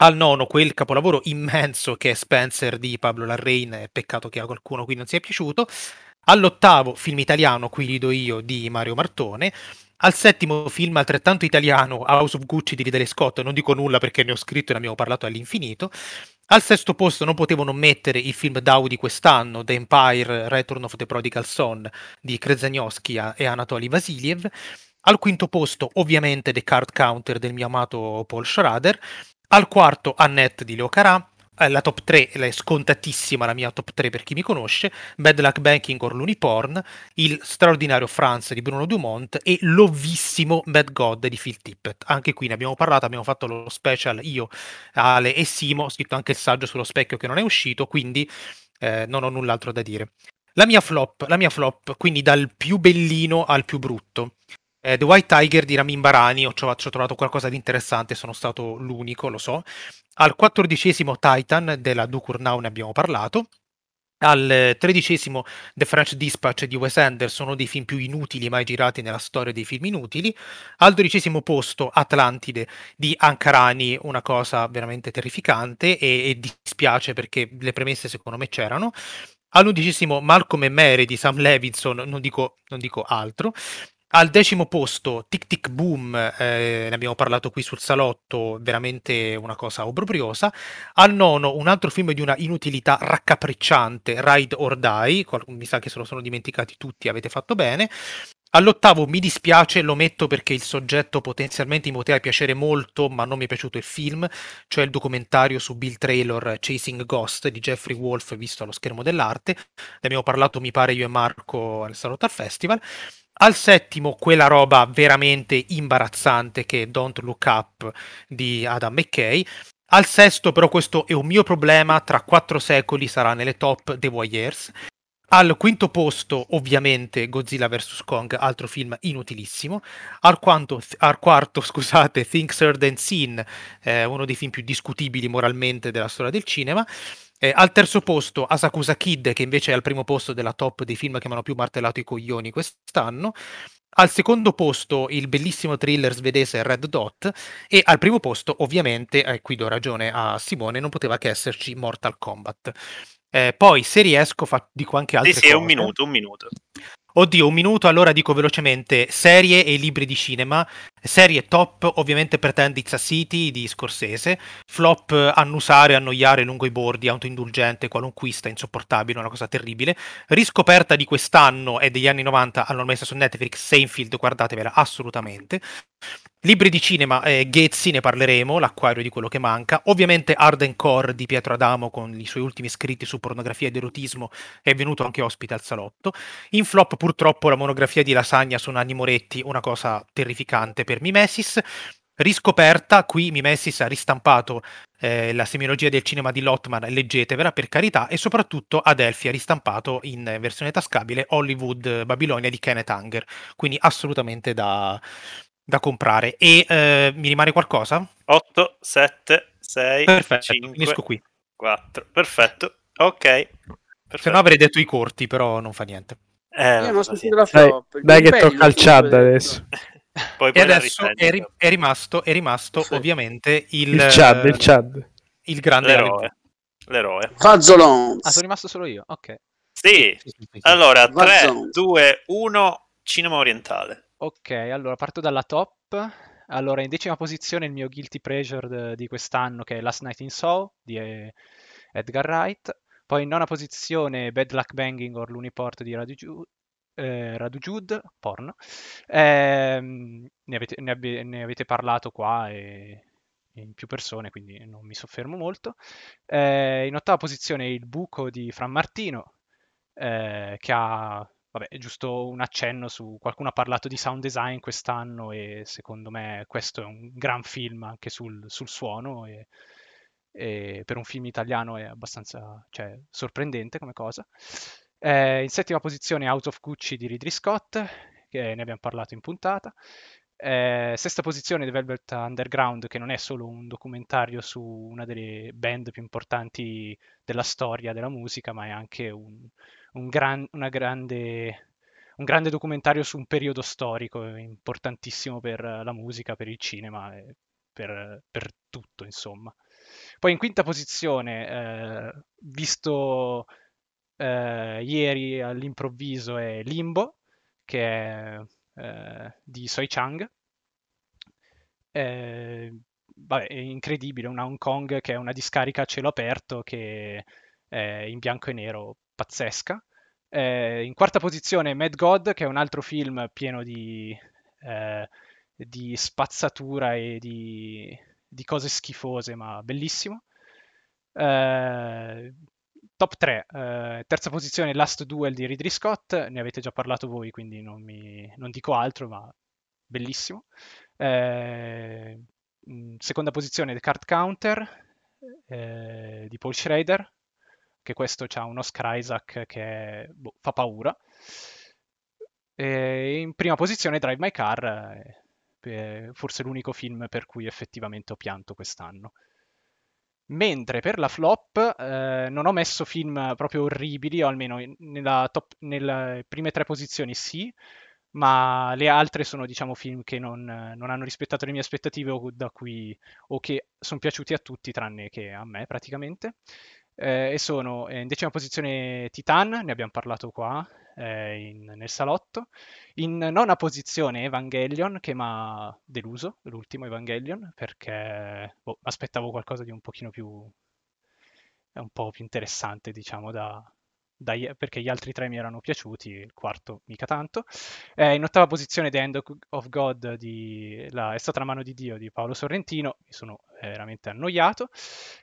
Al nono quel capolavoro immenso che è Spencer di Pablo Larrain, peccato che a qualcuno qui non sia piaciuto. All'ottavo film italiano, qui rido io, di Mario Martone. Al settimo film altrettanto italiano, House of Gucci di Ridley Scott, non dico nulla perché ne ho scritto e ne abbiamo parlato all'infinito. Al sesto posto non potevo non mettere il film DAO di quest'anno, The Empire Return of the Prodigal Son di Krezaniowski e Anatoly Vasiliev. Al quinto posto, ovviamente, The Card Counter del mio amato Paul Schrader. Al quarto, Annette di Leo Carà. Eh, La top 3 è scontatissima, la mia top 3 per chi mi conosce. Bad Luck Banking or Luniporn. Il straordinario France di Bruno Dumont. E l'ovvissimo Bad God di Phil Tippett. Anche qui ne abbiamo parlato, abbiamo fatto lo special io, Ale e Simo. Ho scritto anche il saggio sullo specchio che non è uscito, quindi eh, non ho null'altro da dire. La mia flop, la mia flop, quindi dal più bellino al più brutto. Eh, The White Tiger di Ramin Barani, ho, ho trovato qualcosa di interessante, sono stato l'unico, lo so. Al quattordicesimo Titan della Dukur Now ne abbiamo parlato. Al eh, tredicesimo The French Dispatch di Wes Anderson, uno dei film più inutili mai girati nella storia dei film inutili. Al dodicesimo posto Atlantide di Ankarani, una cosa veramente terrificante e, e dispiace perché le premesse secondo me c'erano. All'undicesimo Malcolm e Mary di Sam Levinson, non dico, non dico altro. Al decimo posto Tic Tic Boom, eh, ne abbiamo parlato qui sul salotto, veramente una cosa obbrobriosa. Al nono un altro film di una inutilità raccapricciante, Ride or Die, mi sa che se lo sono dimenticati tutti, avete fatto bene. All'ottavo mi dispiace, lo metto perché il soggetto potenzialmente mi poteva piacere molto, ma non mi è piaciuto il film, cioè il documentario su Bill Traylor Chasing Ghost di Jeffrey Wolf visto allo schermo dell'arte. Ne abbiamo parlato, mi pare, io e Marco al Salotto al Festival. Al settimo, quella roba veramente imbarazzante che è Don't Look Up di Adam McKay. Al sesto, però, questo è un mio problema. Tra quattro secoli sarà nelle top The Voyeurs. Al quinto posto, ovviamente, Godzilla vs. Kong, altro film inutilissimo. Al, quanto- al quarto, scusate, Things Heard and Seen, eh, uno dei film più discutibili moralmente della storia del cinema. Eh, al terzo posto, Asakusa Kid, che invece è al primo posto della top dei film che mi hanno più martellato i coglioni quest'anno. Al secondo posto, il bellissimo thriller svedese Red Dot. E al primo posto, ovviamente, eh, qui do ragione a Simone, non poteva che esserci Mortal Kombat. Eh, poi, se riesco, fa- dico anche altre Sì, sì, è un cose. minuto, un minuto. Oddio, un minuto, allora dico velocemente serie e libri di cinema. Serie top, ovviamente Pretend It's a City di Scorsese. Flop, annusare, annoiare lungo i bordi, autoindulgente, qualunquista, insopportabile, una cosa terribile. Riscoperta di quest'anno e degli anni 90, hanno messa su Netflix, Seinfeld, guardatevela assolutamente. Libri di cinema, eh, Ghezzi ne parleremo, l'acquario di quello che manca. Ovviamente Arden Core di Pietro Adamo con i suoi ultimi scritti su pornografia ed erotismo è venuto anche ospite al salotto. In flop purtroppo la monografia di Lasagna su Nanni Moretti, una cosa terrificante per Mimesis. riscoperta, qui Mimesis ha ristampato eh, la semiologia del cinema di Lotman, leggetevela per carità, e soprattutto Adelphi ha ristampato in versione tascabile Hollywood Babilonia di Kenneth Anger, quindi assolutamente da, da comprare. E eh, mi rimane qualcosa? 8, 7, 6, Perfetto, 5, finisco qui. 4. Perfetto. Ok. Se no avrei detto i corti, però non fa niente. Eh, Io non la Dai, flop. il dai che tocca al Chad detto. adesso. Poi, E poi la adesso è, ri- è rimasto, è rimasto ovviamente il, Il Chad, il Chad. il grande L'eroe. L'eroe. Fazzolons. Ah, sono rimasto solo io. Ok. Sì. Allora, 3, Warzone. 2, 1, cinema orientale. Ok, allora parto dalla top. Allora, in decima posizione il mio guilty pleasure di quest'anno che è Last Night in Soho di eh, Edgar Wright. Poi in nona posizione Bad Luck Banging or Luniport di Radu, Ju- eh, Radu Jude, porno. Ehm, ne, avete, ne abbe- ne avete parlato qua e in più persone, quindi non mi soffermo molto. Eh, in ottava posizione il buco di Fran Martino, eh, che ha, vabbè, giusto un accenno su qualcuno ha parlato di sound design quest'anno e secondo me questo è un gran film anche sul, sul suono e, e per un film italiano è abbastanza cioè, sorprendente come cosa. Eh, in settima posizione Out of Gucci di Ridley Scott, che ne abbiamo parlato in puntata. Eh, sesta posizione The Velvet Underground, che non è solo un documentario su una delle band più importanti della storia della musica, ma è anche un, un gran- grande, un grande documentario su un periodo storico importantissimo per la musica, per il cinema per, per tutto, insomma. Poi in quinta posizione, eh, visto eh, ieri all'improvviso, è Limbo, che è eh, di Soi Chang. Eh, vabbè, è incredibile, una Hong Kong che è una discarica a cielo aperto che è in bianco e nero pazzesca. Eh, in quarta posizione Mad God, che è un altro film pieno di, eh, di spazzatura e di, di cose schifose, ma bellissimo. Eh, top 3, eh, terza posizione Last Duel di Ridley Scott, ne avete già parlato voi, quindi non, mi, non dico altro, ma bellissimo. Eh, in seconda posizione The Card Counter eh, di Paul Schrader, che questo ha un Oscar Isaac che boh, fa paura. E in prima posizione Drive My Car, eh, forse l'unico film per cui effettivamente ho pianto quest'anno. Mentre per la flop eh, non ho messo film proprio orribili, o almeno top, nelle prime tre posizioni sì, ma le altre sono diciamo film che non, non hanno rispettato le mie aspettative o, cui, o che sono piaciuti a tutti tranne che a me praticamente. Eh, e sono eh, in decima posizione Titan, ne abbiamo parlato qua eh, in- nel salotto. In nona posizione Evangelion, che mi ha deluso, l'ultimo Evangelion, perché boh, aspettavo qualcosa di un pochino più... è un po' più interessante, diciamo, da, dai- perché gli altri tre mi erano piaciuti, il quarto mica tanto. Eh, in ottava posizione The End of God di la- È stata la mano di Dio di Paolo Sorrentino, mi sono veramente annoiato.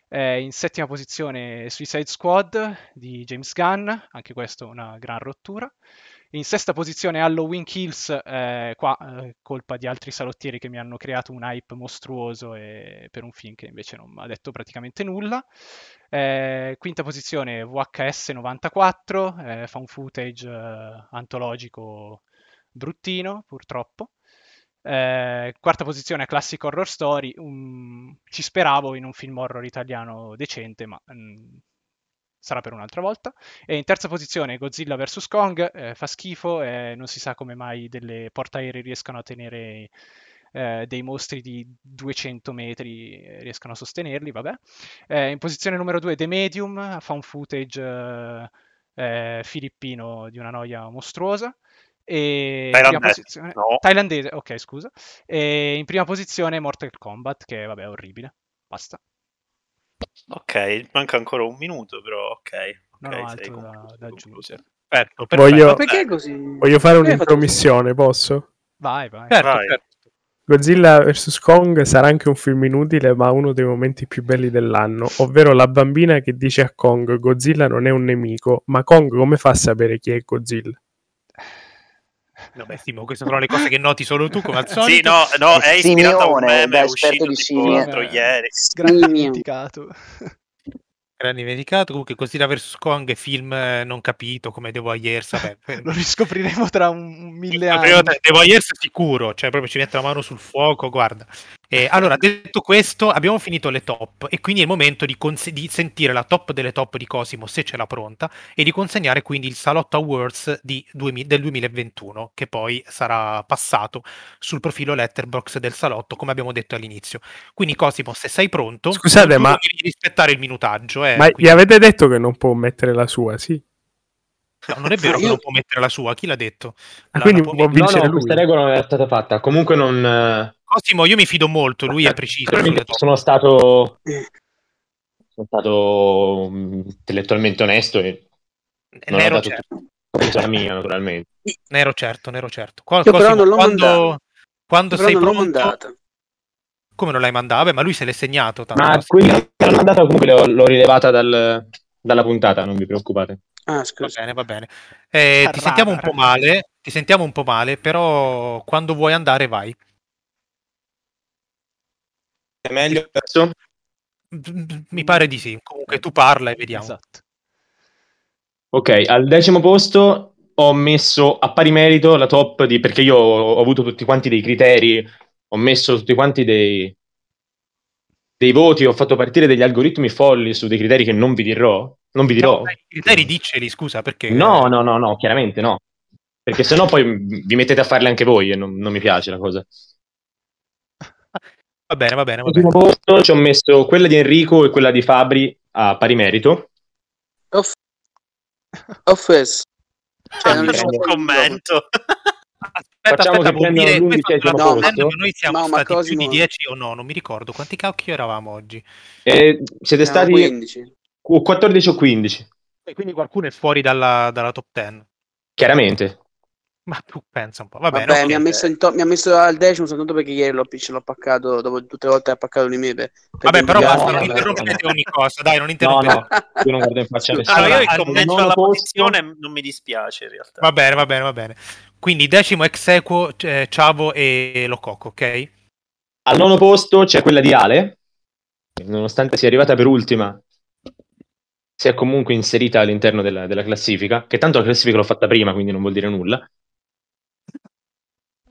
Eh, in settima posizione Suicide Squad di James Gunn, anche questo una gran rottura. In sesta posizione Halloween Kills, eh, qua eh, colpa di altri salottieri che mi hanno creato un hype mostruoso e- per un film che invece non mi ha detto praticamente nulla. Eh, quinta posizione VHS 94, eh, fa un footage eh, antologico bruttino purtroppo. Eh, quarta posizione Classic Horror Story, un- ci speravo in un film horror italiano decente, ma mm, sarà per un'altra volta. E in terza posizione Godzilla vs. Kong, eh, fa schifo e non si sa come mai delle portaerei riescano a tenere eh, dei mostri di 200 metri, eh, riescano a sostenerli, vabbè. Eh, in posizione numero 2 The Medium, fa un footage eh, eh, filippino di una noia mostruosa. E Thailandese, posizione... no. Thailandese, ok, scusa. E in prima posizione Mortal Kombat, che vabbè è orribile. Basta. Ok, manca ancora un minuto, però ok. Non ok, ho sei altro con- da, da aggiungere. Perfetto, Voglio, Ma perché così? voglio fare un'intromissione, posso? Vai, vai. Certo, Vai. certo. Godzilla vs. Kong sarà anche un film inutile, ma uno dei momenti più belli dell'anno, ovvero la bambina che dice a Kong Godzilla non è un nemico, ma Kong come fa a sapere chi è Godzilla? Vabbè, Simo, queste sono le cose che noti solo tu, come al solito. Sì, no, no, è ispirato a un meme da uscito di tipo l'altro ieri. Grande Simio. dimenticato. Gran dimenticato. Comunque, Godzilla vs. Kong, film eh, non capito, come The Voyeurs. Vabbè, Lo riscopriremo tra un, mille anni. The Voyeurs sicuro, cioè proprio ci mette la mano sul fuoco, guarda. Eh, allora, detto questo, abbiamo finito le top e quindi è il momento di, cons- di sentire la top delle top di Cosimo, se ce l'ha pronta, e di consegnare quindi il Salotto Awards 2000 del 2021, che poi sarà passato sul profilo Letterbox del Salotto, come abbiamo detto all'inizio. Quindi Cosimo, se sei pronto, Scusate, ma- devi rispettare il minutaggio. Eh, Ma gli quindi- avete detto che non può mettere la sua, sì? No, non è vero che Io- non può mettere la sua, chi l'ha detto? Ah, La- quindi la può può No, vincere no, lui. questa regola non era stata fatta. Comunque non... eh, Cosimo, io mi fido molto, lui è preciso. sulle top. sono stato... Sono stato mm, intellettualmente onesto e non Nero ho dato certo. la mia, naturalmente. Nero certo, nero certo. Qua- Io però Cosimo, non l'ho quando, mandato. quando Però sei pronto, mandata. come non l'hai mandato? Vabbè, ma lui se l'è segnato. Tanto Ma che l'ho mandata comunque l'ho, l'ho rilevata dal- dalla puntata, non vi preoccupate. Ah, Va bene, va bene. Eh, ti sentiamo un po' male, ti sentiamo un po' male, però quando vuoi andare vai. È meglio adesso? Mi pare di sì. Comunque tu parla e vediamo. Esatto. Ok, al decimo posto ho messo a pari merito la top di... perché io ho ho avuto tutti quanti dei criteri, ho messo tutti quanti dei, dei voti, ho fatto partire degli algoritmi folli su dei criteri che non vi dirò. Non vi dirò. No, I criteri dicceli, scusa, perché... No, no, no, no, chiaramente no. Perché sennò poi vi mettete a farle anche voi e non, non mi piace la cosa. Va bene, va bene, va bene. posto ci ho messo quella di Enrico e quella di Fabri a pari merito. Off- offes. Cioè, non c'è un commento. Aspetta, Facciamo aspetta, che dire questo No, top ma- 10 che noi siamo no, stati più Cosimo- di 10 o no, non mi ricordo. Quanti cacchio eravamo oggi? E siete Siamo stati 15. O 14 o 15, E quindi qualcuno è fuori dalla, dalla top 10. chiaramente. Ma tu pensa un po'. Va Vabbè, bene, ok. mi, ha messo in to- mi ha messo al decimo soltanto perché ieri l'ho, ce l'ho paccato dopo tutte le volte che ha paccato di me. Per, per Vabbè, però basta, non vabbè, interrompete ogni cosa, dai, non No, interrompete. no, io non guardo in faccia nessuno. Allora, io il commento alla posto- posizione non mi dispiace in realtà. Va bene, va bene, va bene. Quindi decimo ex equo, eh, Ciavo e Lococo, ok? Al nono posto c'è quella di Ale, nonostante sia arrivata per ultima, si è comunque inserita all'interno della, della classifica, che tanto la classifica l'ho fatta prima, quindi non vuol dire nulla.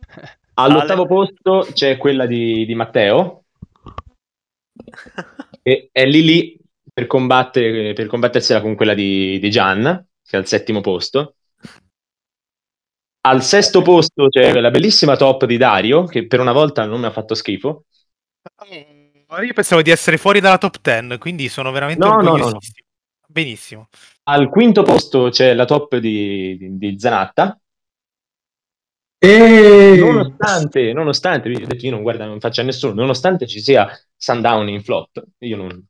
All'ottavo Ale. posto c'è quella di, di Matteo, e è lì lì per, combattere, per combattersela con quella di, di Gian, che è al settimo posto. Al sesto posto c'è la bellissima top di Dario, che per una volta non mi ha fatto schifo. Io pensavo di essere fuori dalla top 10, quindi sono veramente No, no, no, no. orgogliosissimo. Benissimo. Al quinto posto c'è la top di, di, di Zanatta. E... Nonostante, nonostante, vi ho detto io non guarda, non faccio a nessuno, nonostante ci sia Sundown in flop, io non,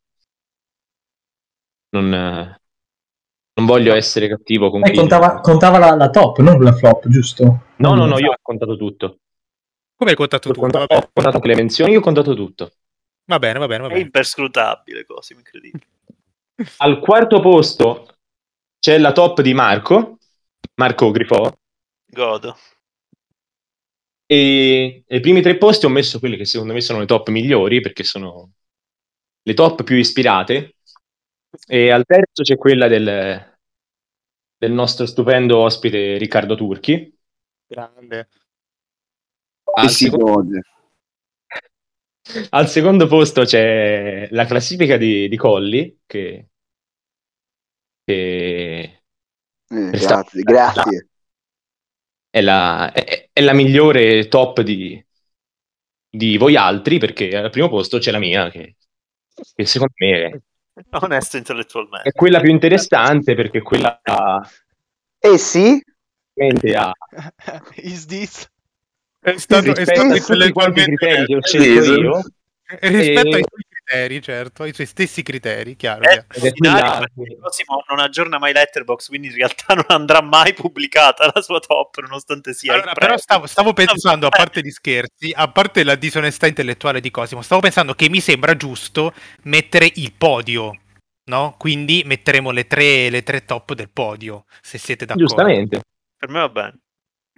non, non voglio essere cattivo con Eh, chi... contava, contava la, la top, non la flop, giusto? No, no, no, io ho contato tutto. Come hai contato Ho tu? contato, ho contato le menzioni, io ho contato tutto. Va bene, va bene, va È bene. imperscrutabile, così incredibile. Al quarto posto c'è la top di Marco, Marco Grifò, Godo. e ai primi tre posti ho messo quelle che secondo me sono le top migliori, perché sono le top più ispirate, e al terzo c'è quella del, del nostro stupendo ospite Riccardo Turchi. Grande. Al E si secondo, gode. Al secondo posto c'è la classifica di, di Colli, che, che Eh, grazie, grazie. è la, è, è la migliore top di, di voi altri, perché al primo posto c'è la mia, che, che secondo me è, Onesto intellettualmente. è quella più interessante, perché quella Eh sì? ha Is this? È stato, è rispetto stato a tutti quanti i criteri che ho scelto io, E rispetto E- ai suoi criteri, certo, ai suoi stessi criteri, chiaro. Eh, chiaro. è non aggiorna mai Letterbox, quindi in realtà non andrà mai pubblicata la sua top, nonostante sia Allora, però stavo, stavo pensando, a parte gli scherzi, a parte la disonestà intellettuale di Cosimo, stavo pensando che mi sembra giusto mettere il podio, no? Quindi metteremo le tre, le tre top del podio, se siete d'accordo. giustamente. Per me va bene.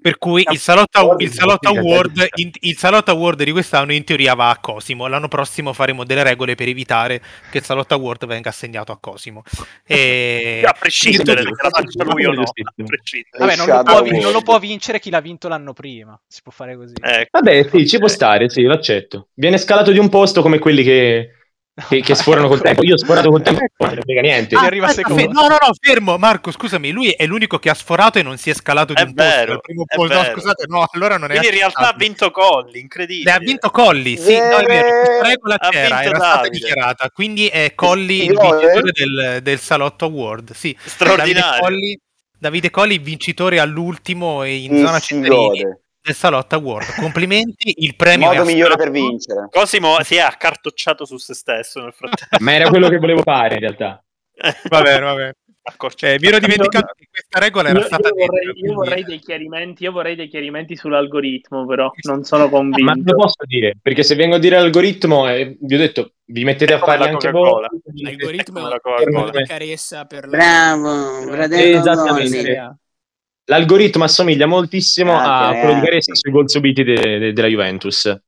Per cui il Salotto, il Salotto Award, il Salotto Award di quest'anno in teoria va a Cosimo. L'anno prossimo faremo delle regole per evitare che il Salotto Award venga assegnato a Cosimo. E... A prescindere se la faccia lui o no. A prescindere. Vabbè, non lo, può, non lo può vincere chi l'ha vinto l'anno prima. Si può fare così. Ecco. Vabbè, sì, ci può stare, sì, lo accetto. Viene scalato di un posto come quelli che, che, che sforano col tempo. Io ho sforato col tempo, non ne frega niente. Ah, aspetta, fe- no, no, no, fermo, Marco, scusami, lui è l'unico che ha sforato e non si è scalato di È un posto. vero, posto. No, scusate, no, allora non è Quindi in realtà ha vinto Colli, incredibile. Le ha vinto Colli, sì, no, è vero, questa regola c'era, era stata Davide. dichiarata, quindi è Colli il vincitore del, del Salotto Award, sì. Straordinario. Davide Colli, Davide Colli vincitore all'ultimo e in Mi zona si Del Salotto Award. Complimenti, il premio Modo è migliore astratto. per vincere. Cosimo si è accartocciato su se stesso nel frattempo. Ma era quello che volevo fare in realtà. Va bene, va bene. Eh, mi ero dimenticato che questa regola era Io, stata io vorrei, detta, io vorrei dei chiarimenti, io vorrei dei chiarimenti sull'algoritmo, però non sono Ma convinto. lo posso dire, perché se vengo a dire l'algoritmo, eh, vi ho detto, vi mettete a la anche Coca-Cola. voi. L'algoritmo la è Coca-Cola. una carezza per la... Bravo, fratello Esattamente. L'algoritmo assomiglia moltissimo Anche, a quello di. Caressa sui gol subiti de- de- della Juventus.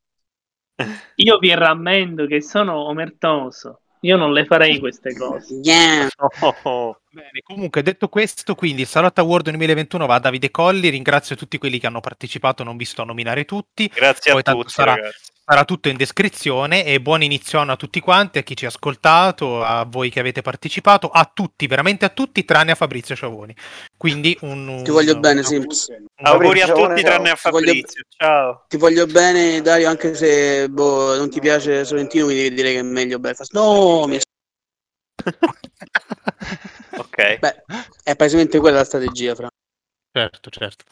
Io vi rammento che sono omertoso. Io non le farei queste cose. Bene, comunque detto questo, quindi il Salotto Award 2021 va a Davide Colli, ringrazio tutti quelli che hanno partecipato, non vi sto a nominare tutti. Grazie Poi a tutti, sarà, ragazzi. Sarà tutto in descrizione e buon inizio anno a tutti quanti, a chi ci ha ascoltato, a voi che avete partecipato, a tutti, veramente a tutti, tranne a Fabrizio Ciavoni. Quindi un, Ti voglio un- bene, un- Simps. Auguri a Fabrizio, tutti ciao. tranne a Ti voglio- Fabrizio. Ciao. Ti voglio bene, Dario, anche se boh, non ti piace Sorrentino, mi devi dire che è meglio Belfast. No, mi... Ok. Beh, è palesemente quella la strategia, Fra. Certo, certo.